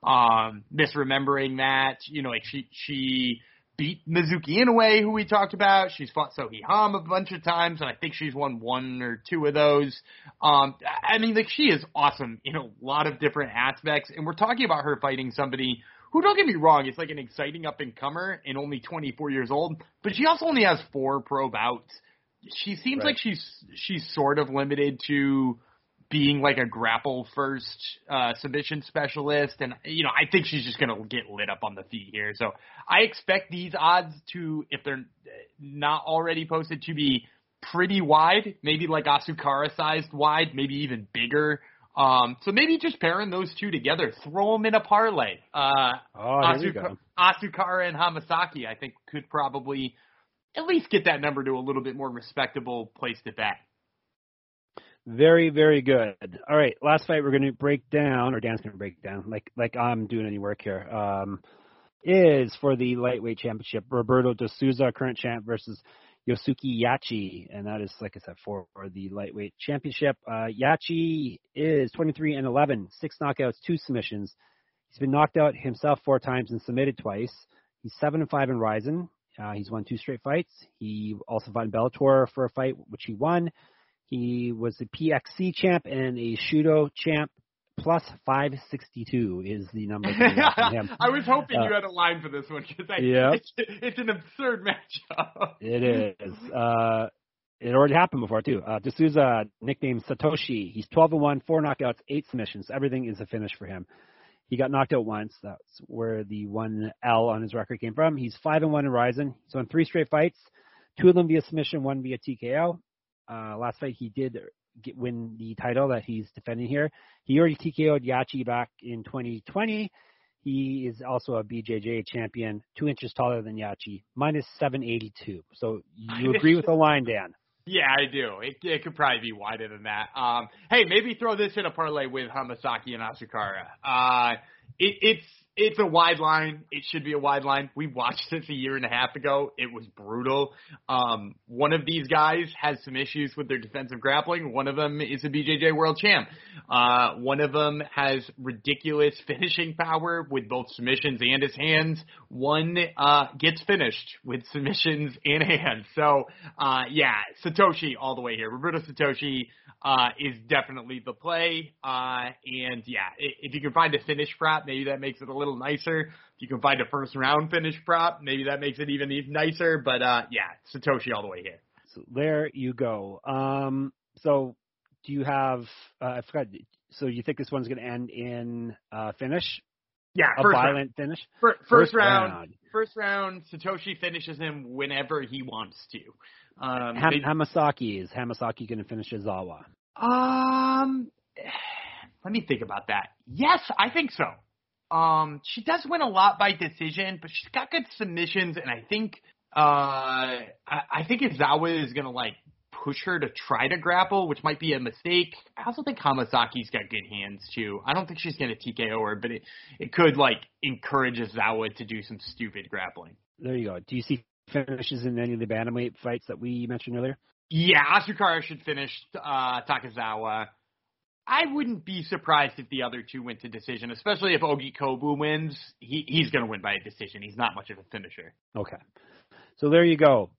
[SPEAKER 1] um, misremembering that. You know, like she she beat Mizuki Inoue, who we talked about. She's fought Seo Hee Ham a bunch of times, and I think she's won one or two of those. Um, I mean, like she is awesome in a lot of different aspects, and we're talking about her fighting somebody who, don't get me wrong, is like an exciting up and comer and only 24 years old, but she also only has four pro bouts. She seems right. like she's she's sort of limited to being like a grapple first uh, submission specialist, and you know I think she's just gonna get lit up on the feet here. So I expect these odds to, if they're not already posted, to be pretty wide, maybe like Asakura sized wide, maybe even bigger. Um, so maybe just pairing those two together, throw them in a parlay. Uh,
[SPEAKER 2] oh,
[SPEAKER 1] Asuka- Asakura and Hamasaki, I think, could probably at least get that number to a little bit more respectable place to bet.
[SPEAKER 2] Very, very good. All right, last fight we're going to break down, or Dan's going to break down, like like I'm doing any work here. Um, is for the lightweight championship. Roberto de Souza, current champ, versus Yusuke Yachi, and that is, like I said, for the lightweight championship. Uh, Yachi is 23 and 11, six knockouts, two submissions. He's been knocked out himself four times and submitted twice. He's seven and five in Rizin. Uh, he's won two straight fights. He also fought in Bellator for a fight, which he won. He was the PXC champ and a Shooto champ. Plus 562 is the number.
[SPEAKER 1] I was hoping uh, you had a line for this one because
[SPEAKER 2] yeah.
[SPEAKER 1] it's, it's an absurd matchup.
[SPEAKER 2] it is. Uh, it already happened before too. Uh, de Souza, nicknamed Satoshi, he's 12 and one, four knockouts, eight submissions. Everything is a finish for him. He got knocked out once. That's where the one L on his record came from. He's five and one in Rizin. He's won three straight fights, two of them via submission, one via TKO. Uh, last fight he did get, win the title that he's defending here. He already TKO'd Yachi back in 2020. He is also a BJJ champion, two inches taller than Yachi, minus 782. So you agree with the line, Dan?
[SPEAKER 1] Yeah, I do. It, it could probably be wider than that. Um, hey, maybe throw this in a parlay with Hamasaki and Asakura. Uh, it, it's it's a wide line. It should be a wide line. We watched this a year and a half ago. It was brutal. Um, one of these guys has some issues with their defensive grappling. One of them is a BJJ world champ. Uh, one of them has ridiculous finishing power with both submissions and his hands. One uh, gets finished with submissions and hands. So, uh, yeah, Satoshi all the way here. Roberto Satoshi uh, is definitely the play. Uh, and yeah, if you can find a finish prop, maybe that makes it a little nicer. If you can find a first round finish prop, maybe that makes it even nicer. But uh, yeah, Satoshi all the way here.
[SPEAKER 2] So there you go. Um, so do you have? Uh, I forgot. So you think this one's going to end in uh, finish?
[SPEAKER 1] Yeah,
[SPEAKER 2] a violent round. finish.
[SPEAKER 1] First, first round, round, First round. Satoshi finishes him whenever he wants to. Um,
[SPEAKER 2] Ham- Hamasaki is Hamasaki going to finish Izawa?
[SPEAKER 1] Um, let me think about that. Yes, I think so. Um, she does win a lot by decision, but she's got good submissions, and I think uh, I, I think Izawa is gonna like push her to try to grapple, which might be a mistake. I also think Hamasaki's got good hands too. I don't think she's gonna TKO her, but it it could like encourage Izawa to do some stupid grappling.
[SPEAKER 2] There you go. Do you see finishes in any of the bantamweight fights that we mentioned earlier?
[SPEAKER 1] Yeah, Asakura should finish uh, Takizawa. I wouldn't be surprised if the other two went to decision, especially if Ougikubo wins. He he's going to win by a decision. He's not much of a finisher.
[SPEAKER 2] Okay, so there you go,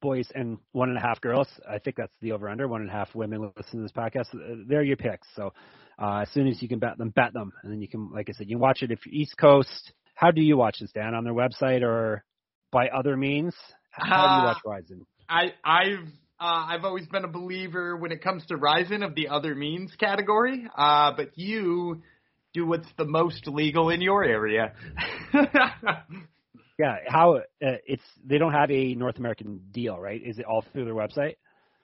[SPEAKER 2] boys and one and a half girls. I think that's the over under. One and a half women listen to this podcast. They're your picks. So uh, as soon as you can bet them, bet them, and then you can, like I said, you can watch it if you're East Coast. How do you watch this, Dan? On their website or by other means? How uh, do you watch Rizin?
[SPEAKER 1] I I've uh, I've always been a believer when it comes to Rizin of the other means category, uh, but you do what's the most legal in your area.
[SPEAKER 2] yeah, how uh, it's they don't have a North American deal, right? Is it all through their website?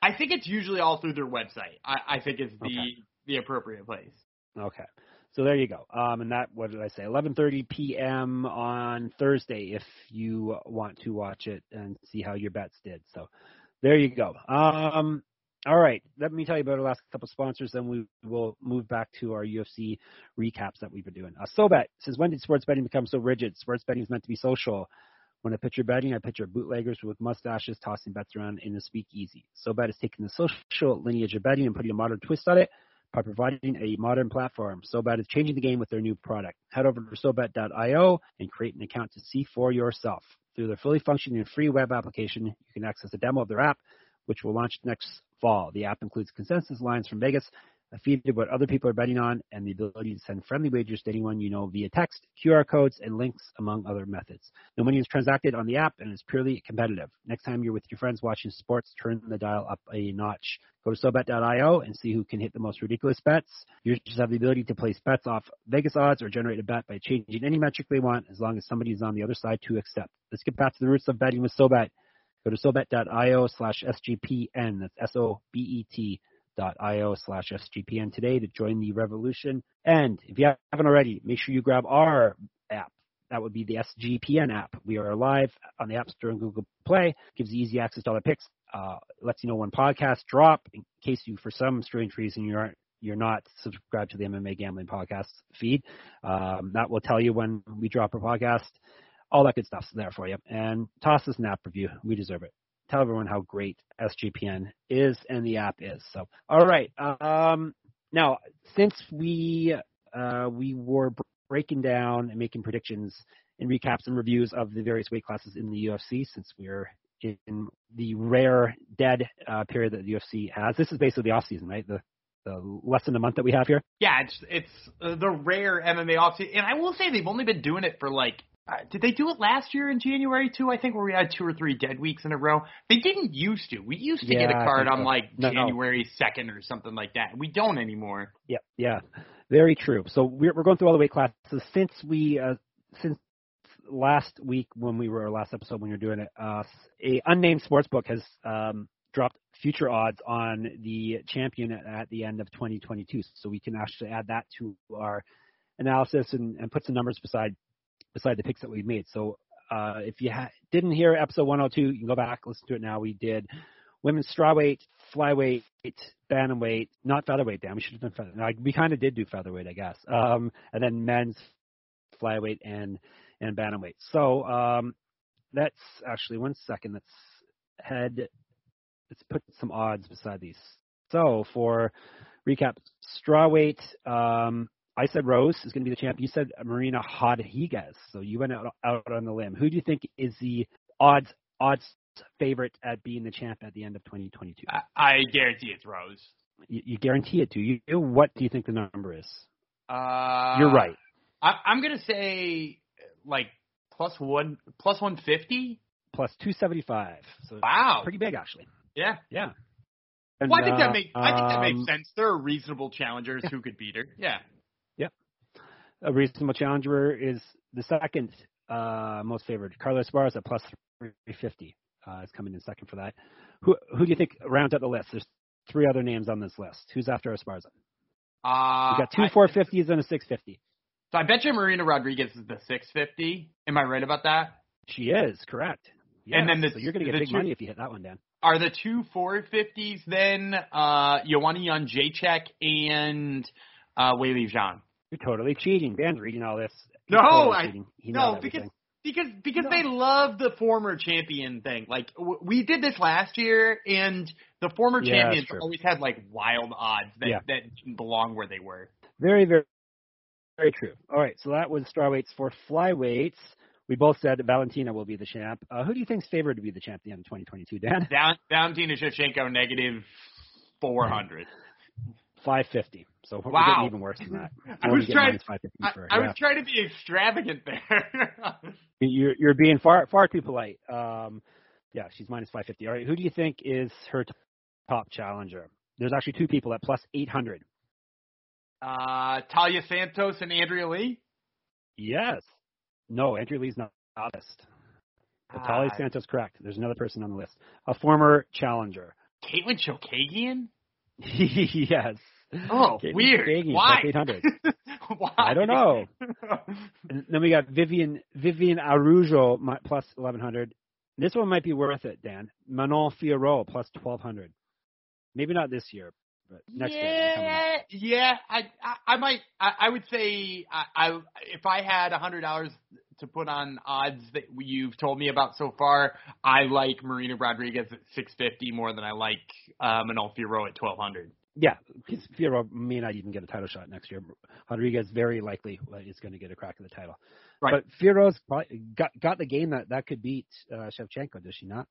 [SPEAKER 1] I think it's usually all through their website. I, I think is the okay. the appropriate place.
[SPEAKER 2] Okay. So there you go. Um, and that, what did I say? 11:30 p.m. on Thursday, if you want to watch it and see how your bets did. So there you go. Um, all right, let me tell you about our last couple sponsors, then we will move back to our UFC recaps that we've been doing. Uh, SoBet says, when did sports betting become so rigid? Sports betting is meant to be social. When I picture betting, I picture bootleggers with mustaches tossing bets around in a speakeasy. SoBet is taking the social lineage of betting and putting a modern twist on it by providing a modern platform. SoBet is changing the game with their new product. Head over to SoBet.io and create an account to see for yourself. Through their fully functioning free web application, you can access a demo of their app, which will launch next fall. The app includes consensus lines from Vegas, a feed of what other people are betting on, and the ability to send friendly wagers to anyone you know via text, QR codes, and links, among other methods. No money is transacted on the app and it's purely competitive. Next time you're with your friends watching sports, turn the dial up a notch. Go to SoBet.io and see who can hit the most ridiculous bets. Users have the ability to place bets off Vegas odds or generate a bet by changing any metric they want as long as somebody is on the other side to accept. Let's get back to the roots of betting with SoBet. Go to SoBet.io slash SGPN. That's S-O-B-E-T io slash SGPN today to join the revolution. And if you haven't already, make sure you grab our app. That would be the SGPN app. We are live on the App Store and Google Play. Gives you easy access to all the picks. Uh, lets you know when podcasts drop in case you, for some strange reason, you aren't you're not subscribed to the MMA Gambling Podcast feed. Um, that will tell you when we drop a podcast. all that good stuff's there for you. And toss us an app review. We deserve it. Tell everyone how great SGPN is and the app is. So, all right. Um, now, since we uh, we were breaking down and making predictions and recaps and reviews of the various weight classes in the UFC, since we're in the rare dead uh, period that the UFC has, this is basically the off season, right? The the less than a month that we have here.
[SPEAKER 1] Yeah, it's it's uh, the rare MMA offseason, and I will say they've only been doing it for like. Uh, did they do it last year in January too? I think where we had two or three dead weeks in a row. They didn't used to. We used to
[SPEAKER 2] Yeah,
[SPEAKER 1] get a card on
[SPEAKER 2] so.
[SPEAKER 1] like
[SPEAKER 2] No, no.
[SPEAKER 1] January second or something like that. We don't anymore.
[SPEAKER 2] Yeah, yeah, very true. So we're we're going through all the weight classes since we uh, since last week when we were last episode when we were doing it. Uh, a unnamed sports book has um, dropped future odds on the champion at, at the end of 2022, so we can actually add that to our analysis and, and put some numbers beside beside the picks that we made. So uh, if you ha- didn't hear episode 102, you can go back listen to it now. We did women's strawweight, flyweight, bantamweight, not featherweight. Damn, we should have done feather. Like, we kind of did do featherweight, I guess. Um, and then men's flyweight and and bantamweight. So um, let's actually one second. Let's head. Let's put some odds beside these. So for recap, strawweight. Um, I said Rose is going to be the champ. You said Marina Rodriguez. So you went out, out on the limb. Who do you think is the odds odds favorite at being the champ at the end of 2022?
[SPEAKER 1] I, I guarantee it's Rose.
[SPEAKER 2] You, you guarantee it to you. What do you think the number is?
[SPEAKER 1] Uh,
[SPEAKER 2] You're right.
[SPEAKER 1] I, I'm gonna say like plus one plus one fifty.
[SPEAKER 2] Plus 275. So
[SPEAKER 1] Wow.
[SPEAKER 2] pretty big actually.
[SPEAKER 1] Yeah.
[SPEAKER 2] Yeah.
[SPEAKER 1] Well, I think
[SPEAKER 2] And,
[SPEAKER 1] that makes I think that
[SPEAKER 2] um,
[SPEAKER 1] makes sense. There are reasonable challengers who could beat her. Yeah.
[SPEAKER 2] A reasonable challenger is the second uh, most favored. Carla Esparza at plus 350 uh, is coming in second for that. Who who do you think rounds out the list? There's three other names on this list. Who's after Esparza?
[SPEAKER 1] Uh,
[SPEAKER 2] We got two
[SPEAKER 1] I-
[SPEAKER 2] 450s and a 650.
[SPEAKER 1] So I bet you Marina Rodriguez is the 650. Am I right about that?
[SPEAKER 2] She is correct. Yes.
[SPEAKER 1] And then the-
[SPEAKER 2] so you're going to get big
[SPEAKER 1] two-
[SPEAKER 2] money if you hit that one, Dan.
[SPEAKER 1] Are the two 450s then uh, Joanna Jedrzejczyk and uh, Weili Zhang?
[SPEAKER 2] You're totally cheating. Dan's reading all this. He's
[SPEAKER 1] No,
[SPEAKER 2] totally
[SPEAKER 1] I-
[SPEAKER 2] He
[SPEAKER 1] no, because-
[SPEAKER 2] everything.
[SPEAKER 1] Because because
[SPEAKER 2] No.
[SPEAKER 1] they love the former champion thing. Like w- we did this last year, and the former
[SPEAKER 2] Yeah,
[SPEAKER 1] champions always had like wild odds that
[SPEAKER 2] Yeah.
[SPEAKER 1] that didn't belong where they were.
[SPEAKER 2] Very, very, very true. All right, so that was strawweights. For flyweights, we both said that Valentina will be the champ. Uh, who do you think's favored to be the champ at the end of 2022, Dan?
[SPEAKER 1] Val- Valentina Shevchenko negative four hundred.
[SPEAKER 2] 550. So we're
[SPEAKER 1] Wow.
[SPEAKER 2] getting even worse than that.
[SPEAKER 1] I
[SPEAKER 2] We're
[SPEAKER 1] was trying- I, I
[SPEAKER 2] yeah.
[SPEAKER 1] was trying to be extravagant there.
[SPEAKER 2] You're, you're being far, far too polite. Um, yeah, she's minus 550. All right, who do you think is her top challenger? There's actually two people at plus 800.
[SPEAKER 1] uh, Taila Santos and Andrea Lee.
[SPEAKER 2] Yes. No, Andrea Lee's not on the list. But Talia
[SPEAKER 1] Ah.
[SPEAKER 2] Santos, correct. There's another person on the list. A former challenger.
[SPEAKER 1] Katlyn Chookagian.
[SPEAKER 2] yes.
[SPEAKER 1] Oh, weird.
[SPEAKER 2] Kagan,
[SPEAKER 1] Why?
[SPEAKER 2] plus 800.
[SPEAKER 1] Why?
[SPEAKER 2] I don't know. And then we got Vivian Viviane Araujo plus 1100. This one might be worth it, Dan. Manon Fiorot plus 1200. Maybe not this year, but next year. coming up.
[SPEAKER 1] yeah, yeah. I, I, I might. I, I would say, I, I, if I had a hundred dollars to put on odds that you've told me about so far, I like Marina Rodriguez at six fifty more than I like uh, Manon Fiorot at twelve hundred.
[SPEAKER 2] Yeah, because Fiorot may not even get a title shot next year. Rodriguez very likely is going to get a crack at the title.
[SPEAKER 1] Right.
[SPEAKER 2] But probably got got the game that that could beat uh, Shevchenko, does she not?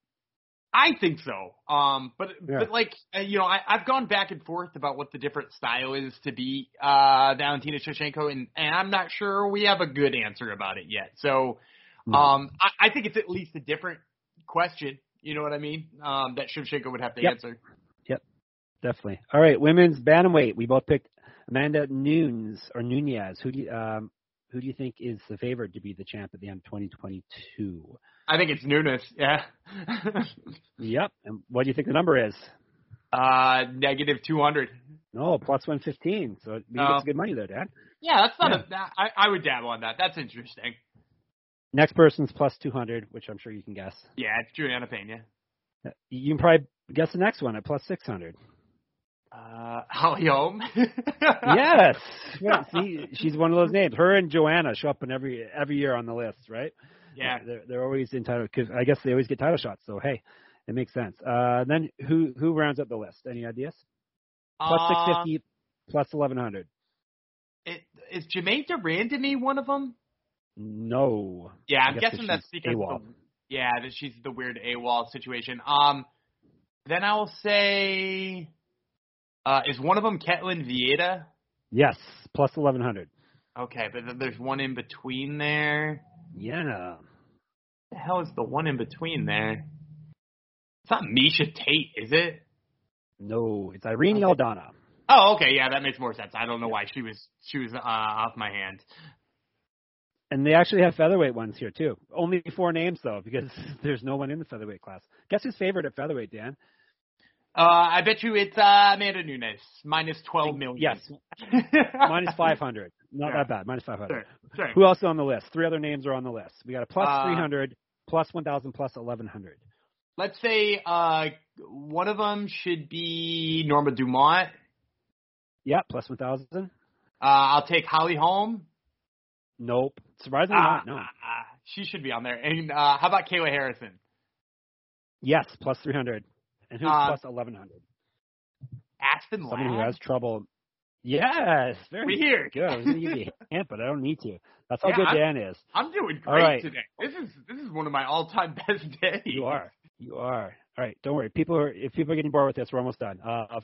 [SPEAKER 1] I think so. Um, but
[SPEAKER 2] Yeah.
[SPEAKER 1] but like uh, you know, I, I've gone back and forth about what the different style is to beat uh, Valentina Shevchenko, and and I'm not sure we have a good answer about it yet. So
[SPEAKER 2] No.
[SPEAKER 1] um, I, I think it's at least a different question. You know what I mean? Um, that Shevchenko would have to
[SPEAKER 2] Yep.
[SPEAKER 1] answer.
[SPEAKER 2] Definitely. All right, women's bantamweight. We both picked Amanda Nunes or Nunez. Who do you, um, who do you think is the favorite to be the champ at the end of 2022?
[SPEAKER 1] I think it's Nunes. Yeah.
[SPEAKER 2] Yep. And what do you think the number is?
[SPEAKER 1] uh, negative two hundred.
[SPEAKER 2] No, plus 115. So you
[SPEAKER 1] Oh.
[SPEAKER 2] get some good money there, Dan.
[SPEAKER 1] Yeah, that's not a. That, I I would dabble on that. That's interesting.
[SPEAKER 2] Next person's plus 200, which I'm sure you can guess.
[SPEAKER 1] Yeah, it's Julianna Pena.
[SPEAKER 2] You can probably guess the next one at plus 600.
[SPEAKER 1] Uh, Holly Holm.
[SPEAKER 2] yes. Right, see, she's one of those names. Her and Joanna show up in every every year on the list, right?
[SPEAKER 1] Yeah.
[SPEAKER 2] they're, they're always in title because I guess they always get title shots. So hey, it makes sense. Uh, then who who rounds up the list? Any ideas? Plus six
[SPEAKER 1] Uh,
[SPEAKER 2] fifty, plus eleven hundred.
[SPEAKER 1] it, is Germaine de Randamie one of them?
[SPEAKER 2] No.
[SPEAKER 1] Yeah, I'm
[SPEAKER 2] guess
[SPEAKER 1] guessing
[SPEAKER 2] that
[SPEAKER 1] that's because
[SPEAKER 2] AWOL.
[SPEAKER 1] the, yeah, that she's the weird AWOL situation. Um, then I will say, uh, is one of them Ketlen Vieira?
[SPEAKER 2] Yes, plus eleven hundred.
[SPEAKER 1] Okay, but then there's one in between there.
[SPEAKER 2] Yeah.
[SPEAKER 1] the hell is the one in between there? It's not Miesha Tate, is it?
[SPEAKER 2] No, it's Irene
[SPEAKER 1] Okay.
[SPEAKER 2] Aldana.
[SPEAKER 1] Oh, okay, yeah, that makes more sense. I don't know why she was she was uh, off my hand.
[SPEAKER 2] And they actually have featherweight ones here too. Only four names though, because there's no one in the featherweight class. Guess who's favorite at featherweight, Dan?
[SPEAKER 1] Uh, I bet you it's uh, Amanda Nunes minus twelve million.
[SPEAKER 2] Yes, minus five hundred. Not that bad. Minus five hundred.
[SPEAKER 1] Sure, sure.
[SPEAKER 2] Who else is on the list? Three other names are on the list. We got a plus
[SPEAKER 1] Uh,
[SPEAKER 2] 300, plus 1,000, plus 1,100.
[SPEAKER 1] Let's say uh, one of them should be Norma Dumont.
[SPEAKER 2] Yeah, plus 1,000.
[SPEAKER 1] Uh, I'll take Holly Holm.
[SPEAKER 2] Nope. Surprisingly
[SPEAKER 1] Ah,
[SPEAKER 2] not. No.
[SPEAKER 1] ah, ah, she should be on there. And uh, how about Kayla Harrison?
[SPEAKER 2] Yes, plus 300. And who's
[SPEAKER 1] Uh,
[SPEAKER 2] plus 1,100?
[SPEAKER 1] Aspen
[SPEAKER 2] Someone who has trouble. Yes, very
[SPEAKER 1] here.
[SPEAKER 2] good. I was going to give you a hint, but I don't need to. That's how
[SPEAKER 1] Yeah,
[SPEAKER 2] good
[SPEAKER 1] I'm-
[SPEAKER 2] Dan is.
[SPEAKER 1] I'm doing great
[SPEAKER 2] right.
[SPEAKER 1] today. This is this is one of my all time best days.
[SPEAKER 2] You are. You are. All right, don't worry. People are if people are getting bored with this, we're almost done. Uh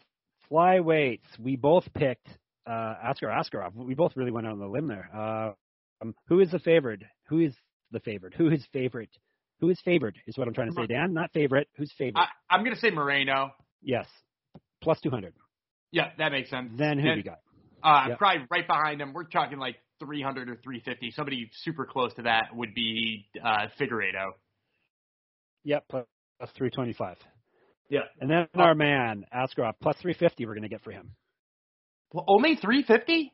[SPEAKER 2] flyweights, we both picked uh Askar Askarov. We both really went on the limb there. Uh um, who is the favorite? Who is the favorite? Who is favorite? Who is favored is what I'm trying to say, Dan. Not favorite. Who's favorite?
[SPEAKER 1] I, I'm gonna say Moreno.
[SPEAKER 2] yes. Plus 200.
[SPEAKER 1] Yeah, that makes sense.
[SPEAKER 2] Then who
[SPEAKER 1] And,
[SPEAKER 2] we got?
[SPEAKER 1] Uh,
[SPEAKER 2] Yep.
[SPEAKER 1] probably right behind him. We're talking like 300 or 350. Somebody super close to that would be uh, Figueiredo.
[SPEAKER 2] Yep, plus, plus 325.
[SPEAKER 1] Yeah.
[SPEAKER 2] And then our man, Askarov, plus 350 we're going to get for him.
[SPEAKER 1] Well, only 350?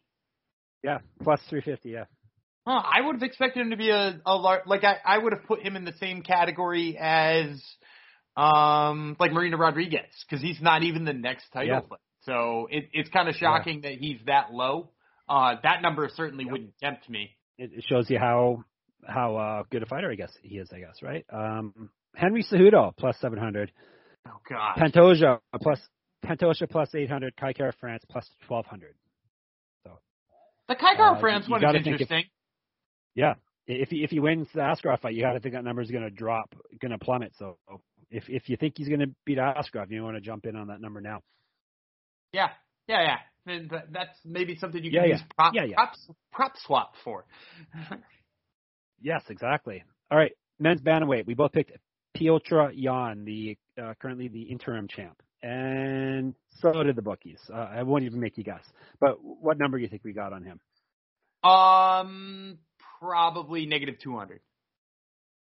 [SPEAKER 2] Yeah, plus 350, yeah.
[SPEAKER 1] Huh, I would have expected him to be a, a lar- like I, I would have put him in the same category as um like Marina Rodriguez because he's not even the next title
[SPEAKER 2] Yeah.
[SPEAKER 1] fight. So it, it's kind of shocking that he's that low. Uh, that number certainly
[SPEAKER 2] Yep.
[SPEAKER 1] wouldn't tempt me.
[SPEAKER 2] it, shows you how how uh, good a fighter I guess he is. I guess right. Um, Henry Cejudo plus seven hundred.
[SPEAKER 1] Oh God.
[SPEAKER 2] Pantoja plus Pantoja plus eight hundred. Kai Kara France plus twelve hundred.
[SPEAKER 1] So the Kaikar
[SPEAKER 2] uh,
[SPEAKER 1] France one is
[SPEAKER 2] gotta if-
[SPEAKER 1] interesting.
[SPEAKER 2] Yeah, if he, if he wins the Askarov fight, you got to think that number is going to drop, going to plummet. So if if you think he's going to beat Askarov, you want to jump in on that number now.
[SPEAKER 1] Yeah, yeah, yeah. And that's maybe something you
[SPEAKER 2] Yeah,
[SPEAKER 1] can
[SPEAKER 2] yeah.
[SPEAKER 1] use prop,
[SPEAKER 2] Yeah, yeah.
[SPEAKER 1] prop PropSwap for.
[SPEAKER 2] Yes, exactly. All right, men's bantamweight. We both picked Petr Yan, the uh, currently the interim champ, and so did the bookies. Uh, I won't even make you guess. But what number do you think we got on him?
[SPEAKER 1] um, probably negative two hundred.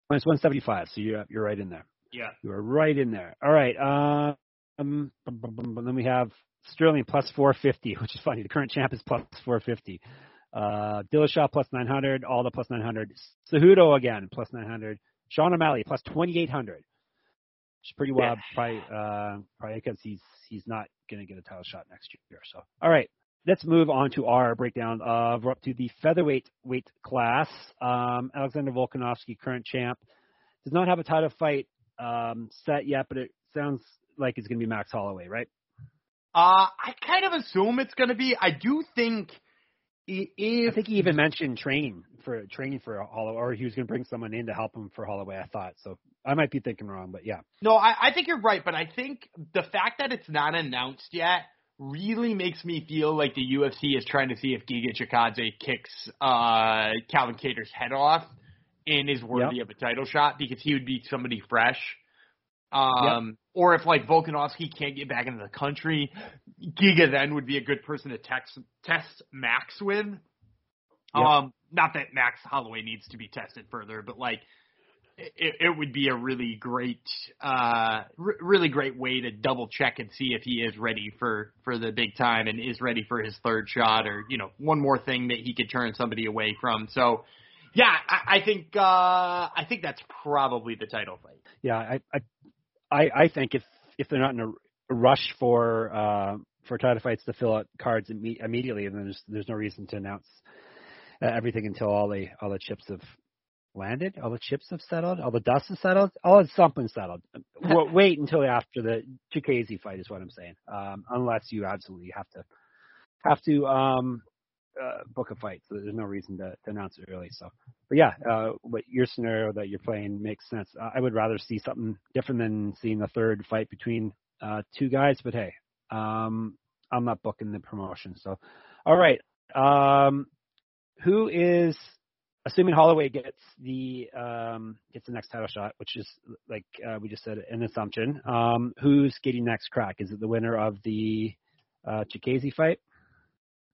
[SPEAKER 2] Minus 175. So you're you're right in there.
[SPEAKER 1] Yeah.
[SPEAKER 2] You are right in there. All right. Um, then we have Sterling plus 450, which is funny. The current champ is plus 450. Uh, Dillashaw plus 900. Aldo plus 900. Cejudo again plus 900. Sean O'Malley plus 2800. Which is pretty wild. Probably, uh, probably because he's he's not going to get a title shot next year. So, all right. Let's move on to our breakdown of we're up to the featherweight weight class. Um, Alexander Volkanovski, current champ, does not have a title fight um, set yet, but it sounds like it's going to be Max Holloway, right?
[SPEAKER 1] Uh, I kind of assume it's going to be. I do think if
[SPEAKER 2] I think he even mentioned training for training for Holloway, or he was going to bring someone in to help him for Holloway. I thought so. I might be thinking wrong, but yeah,
[SPEAKER 1] No, I, I think you're right, but I think the fact that it's not announced yet really makes me feel like the UFC is trying to see if Giga Chikadze kicks uh, Calvin Kattar's head off and is worthy of a title shot because he would be somebody fresh. Um, Or if like Volkanovski can't get back into the country, Giga then would be a good person to text, test Max with.
[SPEAKER 2] Yep.
[SPEAKER 1] Um, not that Max Holloway needs to be tested further, but like it, it would be a really great, uh, r- really great way to double check and see if he is ready for for the big time and is ready for his third shot, or you know, one more thing that he could turn somebody away from. So, yeah, I, I think uh, I think that's probably the title fight.
[SPEAKER 2] yeah. I I I, think if if they're not in a, rush for uh, for title fights to fill out cards imme- immediately, then there's there's no reason to announce uh, everything until all the all the chips have landed, all the chips have settled, all the dust has settled, all something settled. Wait until after the Chikadze fight is what I'm saying. Um, unless you absolutely have to have to um, uh, book a fight, so there's no reason to, to announce it early. So, but yeah, uh, what your scenario that you're playing makes sense. I would rather see something different than seeing the third fight between uh, two guys. But hey, um, I'm not booking the promotion. So, all right. Um, who is assuming Holloway gets the um, gets the next title shot, which is like uh, we just said an assumption. Um, who's getting next crack? Is it the winner of the uh, Chikadze fight?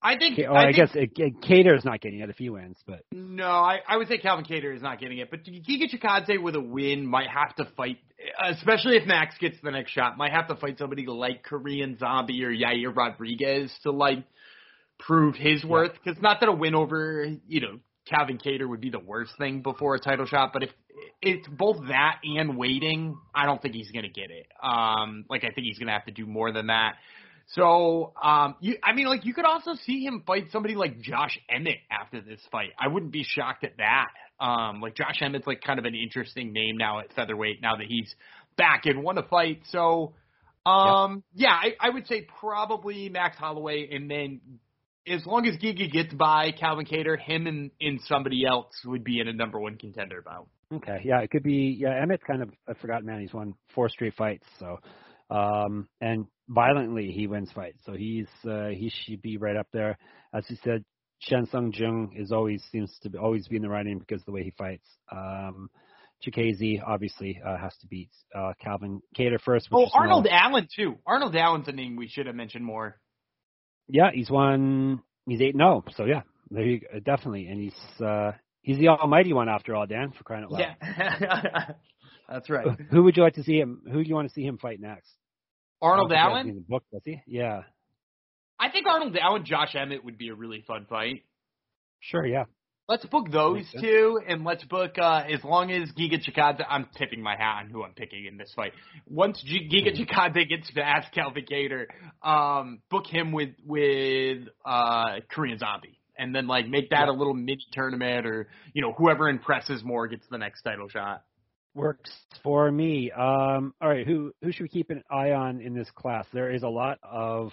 [SPEAKER 1] I think.
[SPEAKER 2] Or I, I think, guess Kattar is not getting it if he wins, but
[SPEAKER 1] no, I, I would say Calvin Kattar is not getting it. But Giga Chikadze with a win might have to fight, especially if Max gets the next shot, might have to fight somebody like Korean Zombie or Yair Rodriguez to like prove his worth. Because yeah. not that a win over you know Calvin Kattar would be the worst thing before a title shot, but if it's both that and waiting, I don't think he's gonna get it. Um, like I think he's gonna have to do more than that. So, um, you, I mean, like you could also see him fight somebody like Josh Emmett after this fight. I wouldn't be shocked at that. Um, like Josh Emmett's like kind of an interesting name now at featherweight now that he's back and won a fight. So, um, yeah, I, I would say probably Max Holloway, and then as long as Giga gets by Calvin Kattar, him and, and somebody else would be in a number one contender bout.
[SPEAKER 2] Okay, yeah, it could be. Yeah, Emmett's kind of a forgotten man. He's won four straight fights, so um, and violently he wins fights. So he's uh, he should be right up there. As you said, Chan Sung Jung is always seems to be, always be in the running because of the way he fights. Um, Chikadze obviously uh, has to beat uh, Calvin Kattar first.
[SPEAKER 1] Oh, Arnold no. Allen too. Arnold Allen's a name we should have mentioned more.
[SPEAKER 2] Yeah, he's won. He's eight zero. Oh, so yeah, there you go, definitely, and he's uh, he's the almighty one after all, Dan, for crying out loud.
[SPEAKER 1] Yeah, that's right.
[SPEAKER 2] Who would you like to see him? Who do you want to see him fight next?
[SPEAKER 1] Arnold Allen.
[SPEAKER 2] In the book, does he? Yeah.
[SPEAKER 1] I think Arnold Allen, Josh Emmett would be a really fun fight.
[SPEAKER 2] Sure, yeah.
[SPEAKER 1] Let's book those two, and let's book uh, as long as Giga Chikadze. I'm tipping my hat on who I'm picking in this fight. Once G- Giga hmm. Chikadze gets past Calvin Kattar, um, book him with with uh, Korean Zombie, and then like make that a little mini tournament, or you know whoever impresses more gets the next title shot.
[SPEAKER 2] Works for me. Um, all right, who who should we keep an eye on in this class? There is a lot of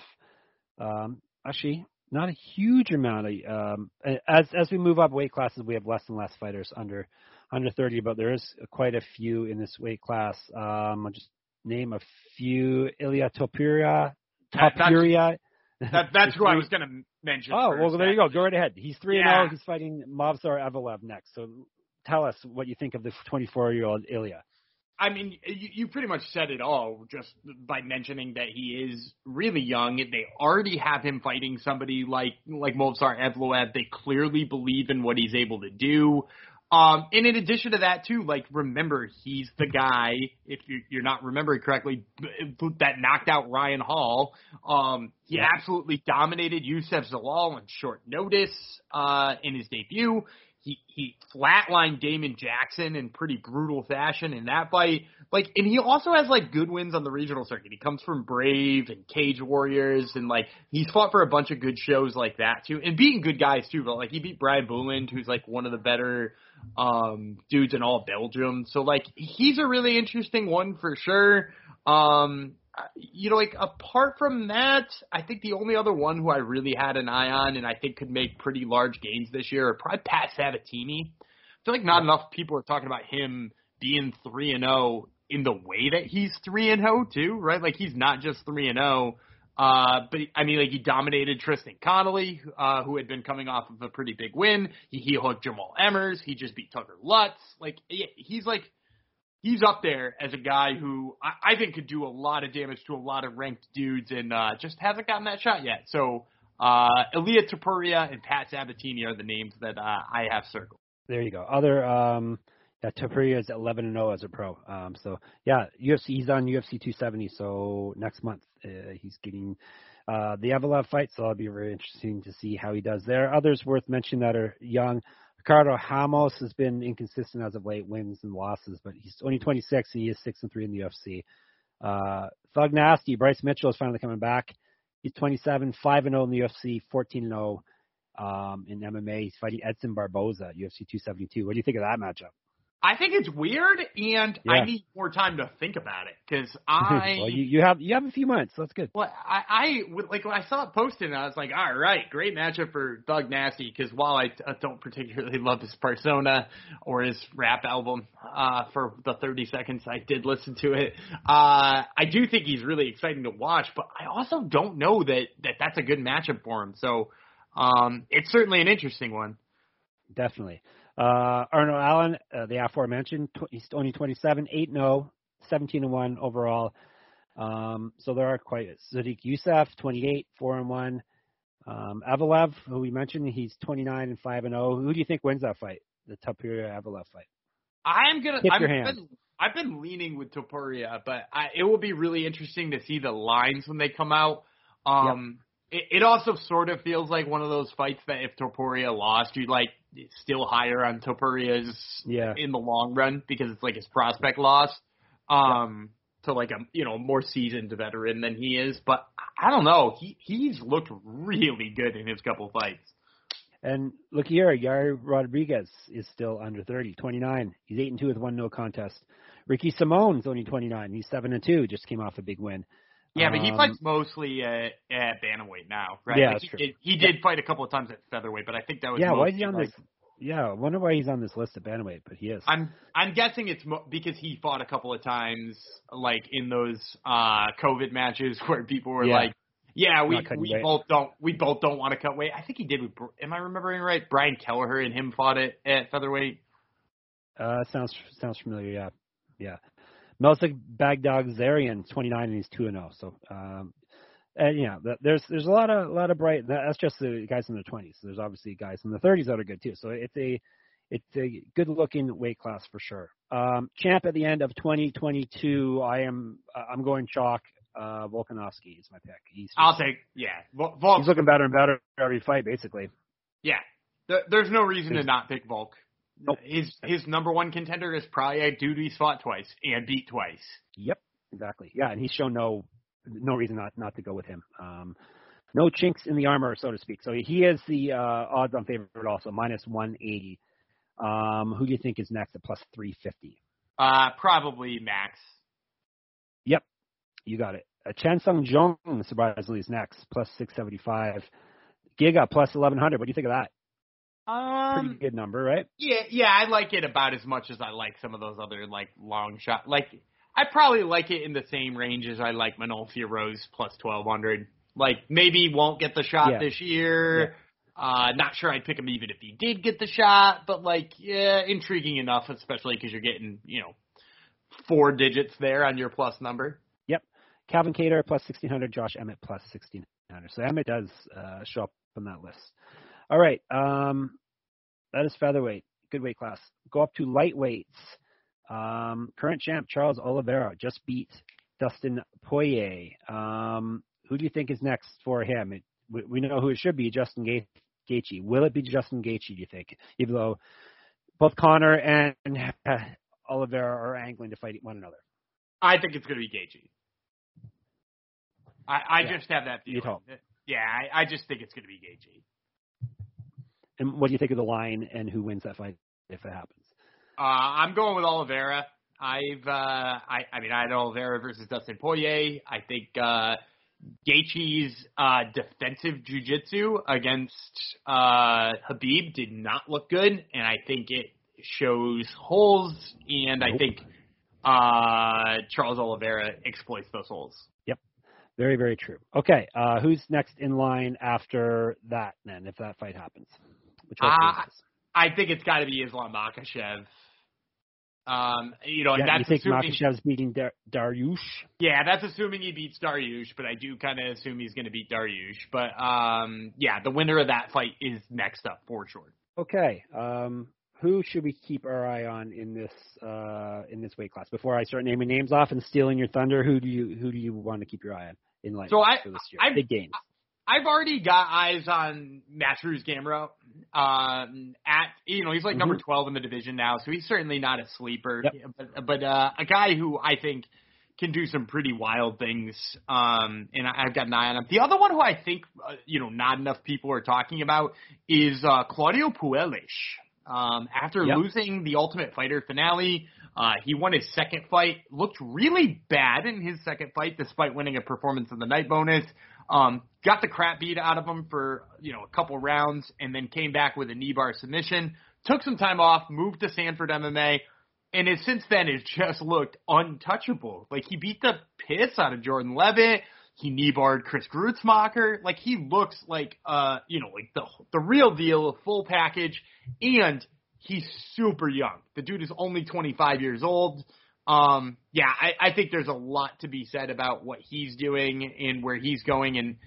[SPEAKER 2] um, actually not a huge amount of um, as as we move up weight classes, we have less and less fighters under under 30, but there is quite a few in this weight class. Um, I'll just name a few: ilya Topuria, Topuria.
[SPEAKER 1] That, that, that's who I was going to mention.
[SPEAKER 2] Oh, well, there you go. Go right ahead. He's three and zero. Oh. He's fighting Movsar Evloev next. So, tell us what you think of the 24 year old Ilya.
[SPEAKER 1] I mean, you, you pretty much said it all just by mentioning that he is really young. They already have him fighting somebody like like Movsar Evloev. They clearly believe in what he's able to do. Um, and in addition to that, too, like remember he's the guy. If you're, you're not remembering correctly, that knocked out Ryan Hall. Um, he yeah. absolutely dominated Youssef Zalal on short notice uh, in his debut he he flatlined Damon Jackson in pretty brutal fashion in that fight. Like, and he also has like good wins on the regional circuit. He comes from Brave and Cage Warriors, and like he's fought for a bunch of good shows like that too, and beating good guys too. But like he beat Brian Booland, who's like one of the better um dudes in all Belgium. So like he's a really interesting one for sure. Um, you know, like apart from that, I think the only other one who I really had an eye on and I think could make pretty large gains this year are probably Pat Sabatini. I feel like not enough people are talking about him being three and zero oh in the way that he's three and zero oh too, right? Like he's not just three and zero. Oh, uh, but I mean, like he dominated Tristan Connelly, uh, who had been coming off of a pretty big win. He, he hooked Jamall Emmers. He just beat Tucker Lutz. Like he's like he's up there as a guy who I, I think could do a lot of damage to a lot of ranked dudes and uh, just hasn't gotten that shot yet. So uh, Ilia Topuria and Pat Sabatini are the names that uh, I have circled.
[SPEAKER 2] There you go. Other um, yeah, Topuria is 11 and 0 as a pro. Um, so yeah, UFC he's on UFC 270. So next month uh, he's getting uh, the Evloev fight. So it'll be very interesting to see how he does there. Others worth mentioning that are young. Ricardo Ramos has been inconsistent as of late, wins and losses, but he's only 26 and he is six and three in the UFC. Uh, Thug Nasty, Bryce Mitchell is finally coming back. He's 27, five and 0 in the UFC, 14 and 0 um, in MMA. He's fighting Edson Barboza UFC 272. What do you think of that matchup?
[SPEAKER 1] I think it's weird, and
[SPEAKER 2] Yeah.
[SPEAKER 1] I need more time to think about it because I.
[SPEAKER 2] well, you, you have you have a few months. So that's good.
[SPEAKER 1] Well, I, I like when I saw it posted, I was like, all right, great matchup for Thug Nasty. Because while I, I don't particularly love his persona or his rap album, uh, for the 30 seconds I did listen to it, uh, I do think he's really exciting to watch. But I also don't know that that that's a good matchup for him. So, um, it's certainly an interesting one.
[SPEAKER 2] Definitely. Uh, Arnold Allen, uh, the aforementioned, tw- he's only 27, 8 0, 17 and 1 overall. Um, so there are quite Sodiq Yusuff, 28, 4 and 1. Um, Evloev, who we mentioned, he's 29 and 5 and 0. Who do you think wins that fight? The Topuria Evloev fight.
[SPEAKER 1] I'm gonna.
[SPEAKER 2] Tip
[SPEAKER 1] I've
[SPEAKER 2] your hand.
[SPEAKER 1] been, I've been leaning with Topuria, but I, it will be really interesting to see the lines when they come out. Um, it, it also sort of feels like one of those fights that if Topuria lost, you'd like still higher on Topuria's
[SPEAKER 2] Yeah.
[SPEAKER 1] in the long run because it's like his prospect loss. Um, to like a you know more seasoned veteran than he is, but I don't know. He he's looked really good in his couple fights.
[SPEAKER 2] And look here, Yair Rodriguez is still under 30, 29. He's 8 and 2 with one no contest. Ricky Simone's only 29. He's 7 and 2, just came off a big win.
[SPEAKER 1] Yeah, but he
[SPEAKER 2] Um,
[SPEAKER 1] fights mostly at, at bantamweight now, right?
[SPEAKER 2] Yeah,
[SPEAKER 1] Like, he
[SPEAKER 2] true.
[SPEAKER 1] Did, he did fight a couple of times at featherweight, but I think that was
[SPEAKER 2] Yeah, why is he on
[SPEAKER 1] like,
[SPEAKER 2] this? Yeah, I wonder why he's on this list of bantamweight, but he is.
[SPEAKER 1] I'm I'm guessing it's mo- because he fought a couple of times, like in those uh COVID matches where people were
[SPEAKER 2] Yeah.
[SPEAKER 1] like, "Yeah, we we
[SPEAKER 2] weight.
[SPEAKER 1] both don't we both don't want to cut weight." I think he did. With, am I remembering right? Brian Kelleher and him fought it at featherweight.
[SPEAKER 2] Uh, sounds sounds familiar. Yeah, yeah. Melsik Baghdasaryan, 29 and he's 2 and 0. So, um, and yeah, th- there's there's a lot of a lot of bright. That's just the guys in their 20s. There's obviously guys in the 30s that are good too. So it's a it's a good looking weight class for sure. Um, champ at the end of 2022. I am uh, I'm going chalk. Uh, Volkanovski is my pick. He's just-
[SPEAKER 1] I'll take yeah. Vol- Volk,
[SPEAKER 2] he's looking better and better every fight, basically.
[SPEAKER 1] yeah. There's no reason to not pick Volk.
[SPEAKER 2] Nope.
[SPEAKER 1] His his number one contender is probably a dude he's fought twice and beat twice.
[SPEAKER 2] Yep, exactly. Yeah, and he's shown no no reason not not to go with him. Um, no chinks in the armor, so to speak. So he is the uh, odds-on favorite also, minus 180. Um, who do you think is next at plus 350?
[SPEAKER 1] Uh, probably Max.
[SPEAKER 2] Yep, you got it. Uh, Chan Sung Jung surprisingly is next, plus 675. Giga plus 1100. What do you think of that? Pretty
[SPEAKER 1] Um,
[SPEAKER 2] good number, right?
[SPEAKER 1] yeah, yeah, I like it about as much as I like some of those other like long shot. Like, I probably like it in the same range as I like Manon Fiorot plus twelve hundred. Like, maybe won't get the shot
[SPEAKER 2] Yeah.
[SPEAKER 1] this year. Uh, not sure I'd pick him even if he did get the shot, but like, yeah, intriguing enough, especially because you're getting you know four digits there on your plus number.
[SPEAKER 2] Yep, Calvin Kattar plus 1600, Josh Emmett plus 1600. So Emmett does uh, show up on that list. All right, um, that is featherweight, good weight class. Go up to lightweights. Um, current champ Charles Oliveira just beat Dustin Poirier. Um, who do you think is next for him? It, we, we know who it should be, Justin Ga- Gaethje. Will it be Justin Gaethje? Do you think? Even though both Conor and uh, Oliveira are angling to fight one another.
[SPEAKER 1] I think it's going to be Gaethje. I, I
[SPEAKER 2] Yeah.
[SPEAKER 1] just have that feeling. Yeah, I, I just think it's going to be Gaethje.
[SPEAKER 2] And what do you think of the line and who wins that fight if it happens?
[SPEAKER 1] Uh, I'm going with Oliveira. I've, uh, I, I mean, I had Oliveira versus Dustin Poirier. I think, uh, Gaethje's, uh, defensive jujitsu against, uh, Khabib did not look good, and I think it shows holes, and I think, uh, Charles Oliveira exploits those holes.
[SPEAKER 2] Yep, very, very true. Okay, uh, who's next in line after that then, if that fight happens? Which
[SPEAKER 1] Uh. I think it's got to be Islam Makhachev. Um, you know,
[SPEAKER 2] Yeah, you
[SPEAKER 1] that's
[SPEAKER 2] think
[SPEAKER 1] assuming,
[SPEAKER 2] Makhachev's beating Dar- Dariush?
[SPEAKER 1] yeah, that's assuming he beats Dariush, but I do kind of assume he's going to beat Dariush. But um, yeah, the winner of that fight is next up for sure.
[SPEAKER 2] Okay, um, who should we keep our eye on in this uh, in this weight class? Before I start naming names off and stealing your thunder, who do you who do you want to keep your eye on in line
[SPEAKER 1] So I-
[SPEAKER 2] for this year?
[SPEAKER 1] I-
[SPEAKER 2] Big games.
[SPEAKER 1] I've already got eyes on Mateusz Gamrot. Um, at you know, he's like number
[SPEAKER 2] Mhm.
[SPEAKER 1] twelve in the division now, so he's certainly not a sleeper.
[SPEAKER 2] Yep.
[SPEAKER 1] But, but uh, a guy who I think can do some pretty wild things. Um, and I, I've got an eye on him. The other one who I think, uh, you know, not enough people are talking about is uh, Claudio Puelles. Um, after
[SPEAKER 2] Yep.
[SPEAKER 1] losing the Ultimate Fighter finale, uh, he won his second fight, looked really bad in his second fight despite winning a performance of the night bonus. Um, got the crap beat out of him for, you know, a couple rounds and then came back with a knee bar submission. Took some time off, moved to Sanford MMA, and has since then has just looked untouchable. Like he beat the piss out of Jordan Levitt. He knee barred Chris Gruetzemacher. Like he looks like uh you know like the the real deal, a full package, and he's super young. The dude is only 25 years old. Um, yeah, I, I think there's a lot to be said about what he's doing and where he's going, and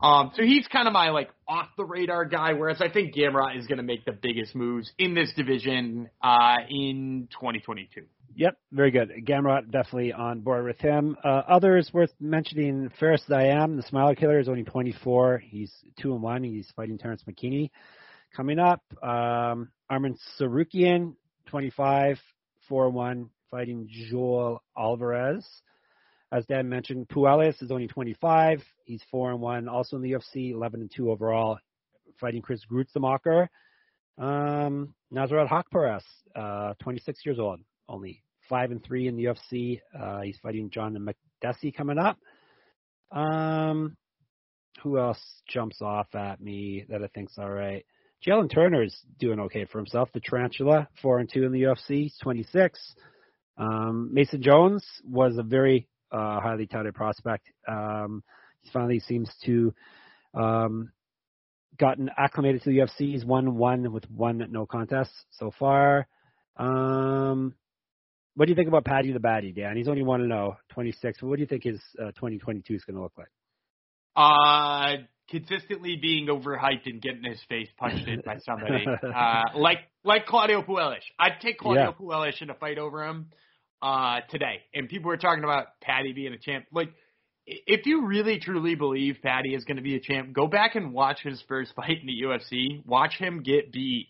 [SPEAKER 1] um, so he's kind of my like off the radar guy. Whereas I think Gamrot is going to make the biggest moves in this division uh, in 2022.
[SPEAKER 2] Yep, very good. Gamrot definitely on board with him. Uh, others worth mentioning: Fares Ziam, the Smiler Killer, is only 24. He's two and one. He's fighting Terrence McKinney. Coming up, um, Arman Tsarukyan, 25, four one, fighting Joel Alvarez. As Dan mentioned, Puelles is only 25. He's four and one, also in the UFC, 11 and two overall, fighting Chris Gruetzemacher. Um, Nasrat Haqparast, uh, 26 years old, only five and three in the UFC. Uh, he's fighting John Makdessi coming up. Um, who else jumps off at me that I think's all right? Jalen Turner's doing okay for himself. The Tarantula, four and two in the UFC. 26. Um, Mason Jones was a very uh, highly touted prospect. Um, he finally seems to um, gotten acclimated to the UFC. He's won one with one no contest so far. Um, what do you think about Paddy the Baddy, Dan? He's only one to know, 26. But what do you think his uh, 2022 is going to look like?
[SPEAKER 1] Uh, consistently being overhyped and getting his face punched in by somebody. uh, like like Claudio Puelles. I'd take Claudio
[SPEAKER 2] Yeah.
[SPEAKER 1] Puelles in a fight over him uh, today. And people were talking about Paddy being a champ. Like, if you really truly believe Paddy is going to be a champ, go back and watch his first fight in the UFC. Watch him get beat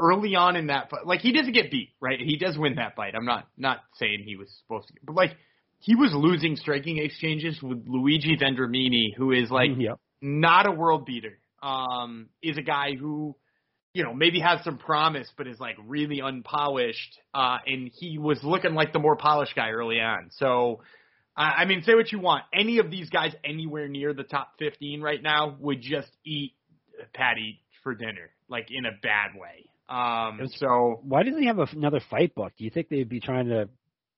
[SPEAKER 1] early on in that fight. Like, he doesn't get beat, right? He does win that fight. I'm not not saying he was supposed to, but like. He was losing striking exchanges with Luigi Vendramini, who is like
[SPEAKER 2] yep.
[SPEAKER 1] not a world beater. Um, is a guy who, you know, maybe has some promise, but is like really unpolished. Uh, and he was looking like the more polished guy early on. So, I I mean, say what you want. Any of these guys anywhere near the top 15 right now would just eat Paddy for dinner, like in a bad way. Um,
[SPEAKER 2] It's-
[SPEAKER 1] so
[SPEAKER 2] Why doesn't he have another fight book? Do you think they'd be trying to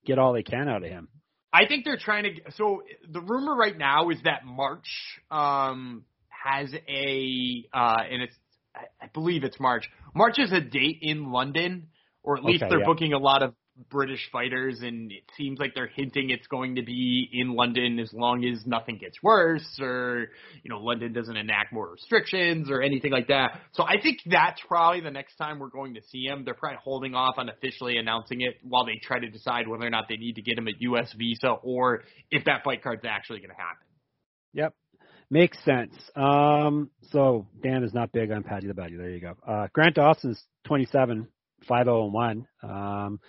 [SPEAKER 2] get all they can out of him?
[SPEAKER 1] I think they're trying to. So the rumor right now is that March um, has a, uh, and it's, I, I believe it's March. March is a date in London, or at least
[SPEAKER 2] Okay,
[SPEAKER 1] they're
[SPEAKER 2] yeah.
[SPEAKER 1] booking a lot of British fighters, and it seems like they're hinting it's going to be in London as long as nothing gets worse, or you know, London doesn't enact more restrictions or anything like that. So I think that's probably the next time we're going to see him. They're probably holding off on officially announcing it while they try to decide whether or not they need to get him a U.S. visa or if that fight card's actually going to happen.
[SPEAKER 2] Yep. Makes sense. Um, so Dan is not big on Paddy the Baddy. There you go. Uh, Grant Dawson's 27, 5 0 1. Um,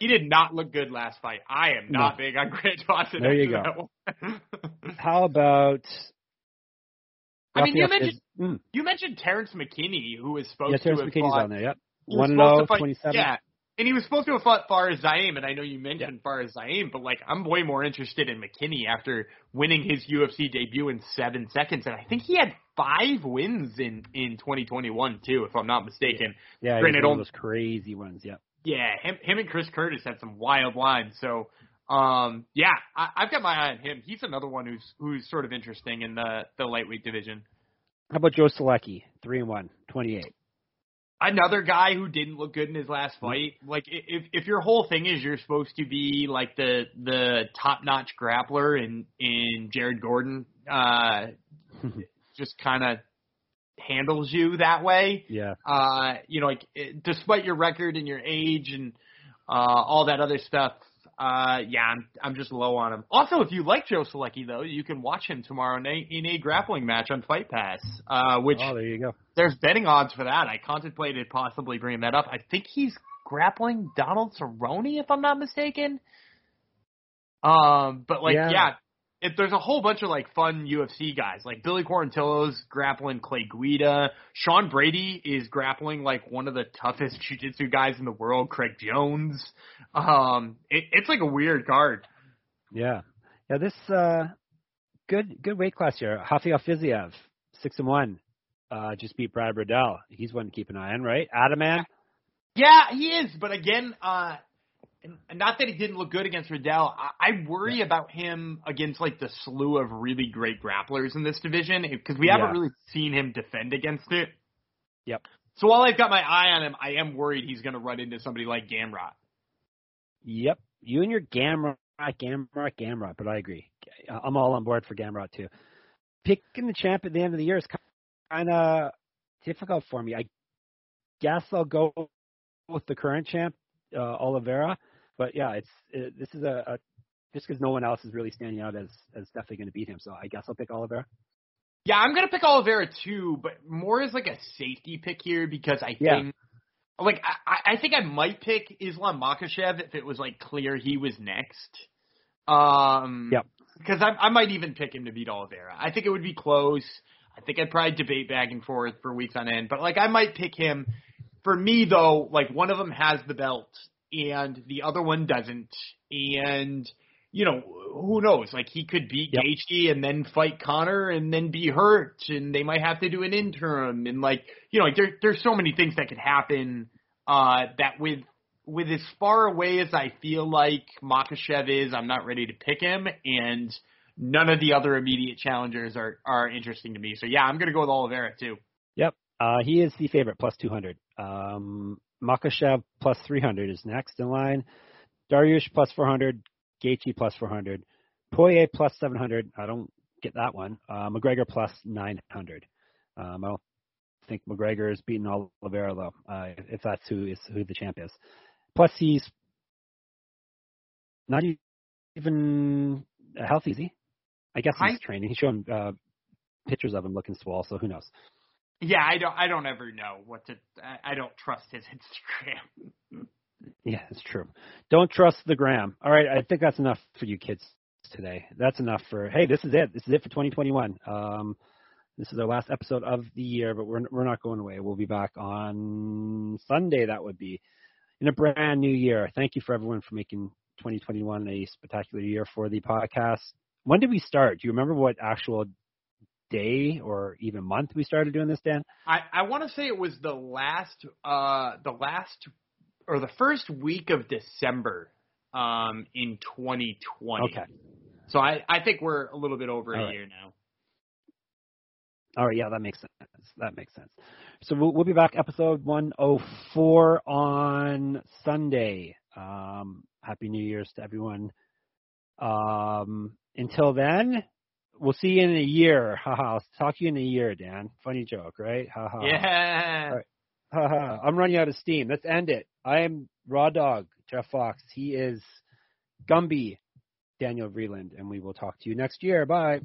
[SPEAKER 1] He did not look good last fight. I am not big on Grant Dawson.
[SPEAKER 2] There you go. how about?
[SPEAKER 1] I mean, you mentioned
[SPEAKER 2] Fizz- mm,
[SPEAKER 1] you mentioned Terrence McKinney, who was supposed
[SPEAKER 2] yeah, Terrence
[SPEAKER 1] to have
[SPEAKER 2] McKinney's
[SPEAKER 1] fought
[SPEAKER 2] on there. Yep.
[SPEAKER 1] He
[SPEAKER 2] 1 0, 27.
[SPEAKER 1] Yeah. And he was supposed to have fought Fares Ziam, and I know you mentioned Fares Ziam, but like I'm way more interested in McKinney after winning his UFC debut in seven seconds, and I think he had five wins in in 2021 too, if I'm not mistaken.
[SPEAKER 2] Yeah,
[SPEAKER 1] Granted,
[SPEAKER 2] he's one of those crazy ones. Yep.
[SPEAKER 1] Yeah, him him and Chris Curtis had some wild lines. So um yeah, I, I've got my eye on him. He's another one who's who's sort of interesting in the the lightweight division.
[SPEAKER 2] How about Joe Solecki? 3 and 1, 28.
[SPEAKER 1] Another guy who didn't look good in his last fight. Like if if your whole thing is you're supposed to be like the the top notch grappler in in Jared Gordon, uh, just kind of handles you that way.
[SPEAKER 2] yeah.
[SPEAKER 1] Uh, you know, like it, despite your record and your age and uh all that other stuff. Uh, yeah, I'm I'm just low on him. Also, if you like Joe Solecki though, you can watch him tomorrow night in a grappling match on Fight Pass, uh, which
[SPEAKER 2] Oh, there you go.
[SPEAKER 1] there's betting odds for that. I contemplated possibly bringing that up. I think he's grappling Donald Cerrone, if I'm not mistaken. Um, but like,
[SPEAKER 2] Yeah.
[SPEAKER 1] yeah, if there's a whole bunch of like fun UFC guys, like Billy Quarantillo's grappling Clay Guida, Sean Brady is grappling like one of the toughest jiu-jitsu guys in the world, Craig Jones. Um, it, it's like a weird card.
[SPEAKER 2] Yeah. Yeah, this uh good good weight class here. Rafael Fiziev, six and one. Uh just beat Brad Riddell. He's one to keep an eye on, right? Adaman?
[SPEAKER 1] Yeah, he is, but again, uh, and not that he didn't look good against Riddell. I, I worry about him against like the slew of really great grapplers in this division because we haven't
[SPEAKER 2] Yeah.
[SPEAKER 1] really seen him defend against it.
[SPEAKER 2] Yep.
[SPEAKER 1] So while I've got my eye on him, I am worried he's going to run into somebody like Gamrot.
[SPEAKER 2] Yep. You and your Gamrot, Gamrot, Gamrot, but I agree. I'm all on board for Gamrot too. Picking the champ at the end of the year is kind of difficult for me. I guess I'll go with the current champ, uh, Oliveira. But yeah, it's it, this is a, a just because no one else is really standing out as as definitely going to beat him. So I guess I'll pick Oliveira.
[SPEAKER 1] Yeah, I'm going to pick Oliveira too, but more as like a safety pick here because I
[SPEAKER 2] Yeah.
[SPEAKER 1] think. Like I, I think I might pick Islam Makhachev if it was like clear he was next. Um,
[SPEAKER 2] Yep.
[SPEAKER 1] Because I, I might even pick him to beat Oliveira. I think it would be close. I think I'd probably debate back and forth for weeks on end, but like I might pick him. For me though, like one of them has the belt and the other one doesn't, and you know who knows? Like he could beat
[SPEAKER 2] Yep.
[SPEAKER 1] Gaethje and then fight Conor and then be hurt, and they might have to do an interim, and like you know, like there there's so many things that could happen. Uh, that with with as far away as I feel like Makhachev is, I'm not ready to pick him, and none of the other immediate challengers are are interesting to me. So yeah, I'm gonna go with Oliveira too.
[SPEAKER 2] Uh, he is the favorite, plus 200. Um, Makhachev plus 300 is next in line. Dariush plus 400. Gaethje plus 400. Poirier plus 700. I don't get that one. Uh, McGregor plus 900. Um, I don't think McGregor is beating Oliveira though, uh, if that's who is who the champ is. Plus he's not even healthy, is he? I guess he's
[SPEAKER 1] I-
[SPEAKER 2] training. He's showing uh, pictures of him looking swole, so who knows?
[SPEAKER 1] Yeah, I don't I don't ever know what to. I, I don't trust his Instagram.
[SPEAKER 2] Yeah, it's true. Don't trust the gram. All right, I think that's enough for you kids today. That's enough for. Hey, this is it. This is it for 2021. Um, this is our last episode of the year, but we're we're not going away. We'll be back on Sunday. That would be in a brand new year. Thank you for everyone for making 2021 a spectacular year for the podcast. When did we start? Do you remember what actual day or even month we started doing this, Dan?
[SPEAKER 1] I I want to say it was the last uh the last or the first week of December um in 2020.
[SPEAKER 2] Okay.
[SPEAKER 1] So I I think we're a little bit over
[SPEAKER 2] All
[SPEAKER 1] a
[SPEAKER 2] right.
[SPEAKER 1] year now.
[SPEAKER 2] All right, yeah, that makes sense. That makes sense. So we'll, we'll be back episode 104 on Sunday. Um, happy New Year's to everyone. Um, until then, we'll see you in a year. Haha, I'll talk to you in a year, Dan. Funny joke, right? Haha.
[SPEAKER 1] Yeah.
[SPEAKER 2] All right. Haha. I'm running out of steam. Let's end it. I am Raw Dog, Jeff Fox. He is Gumby, Daniel Vreeland, and we will talk to you next year. Bye.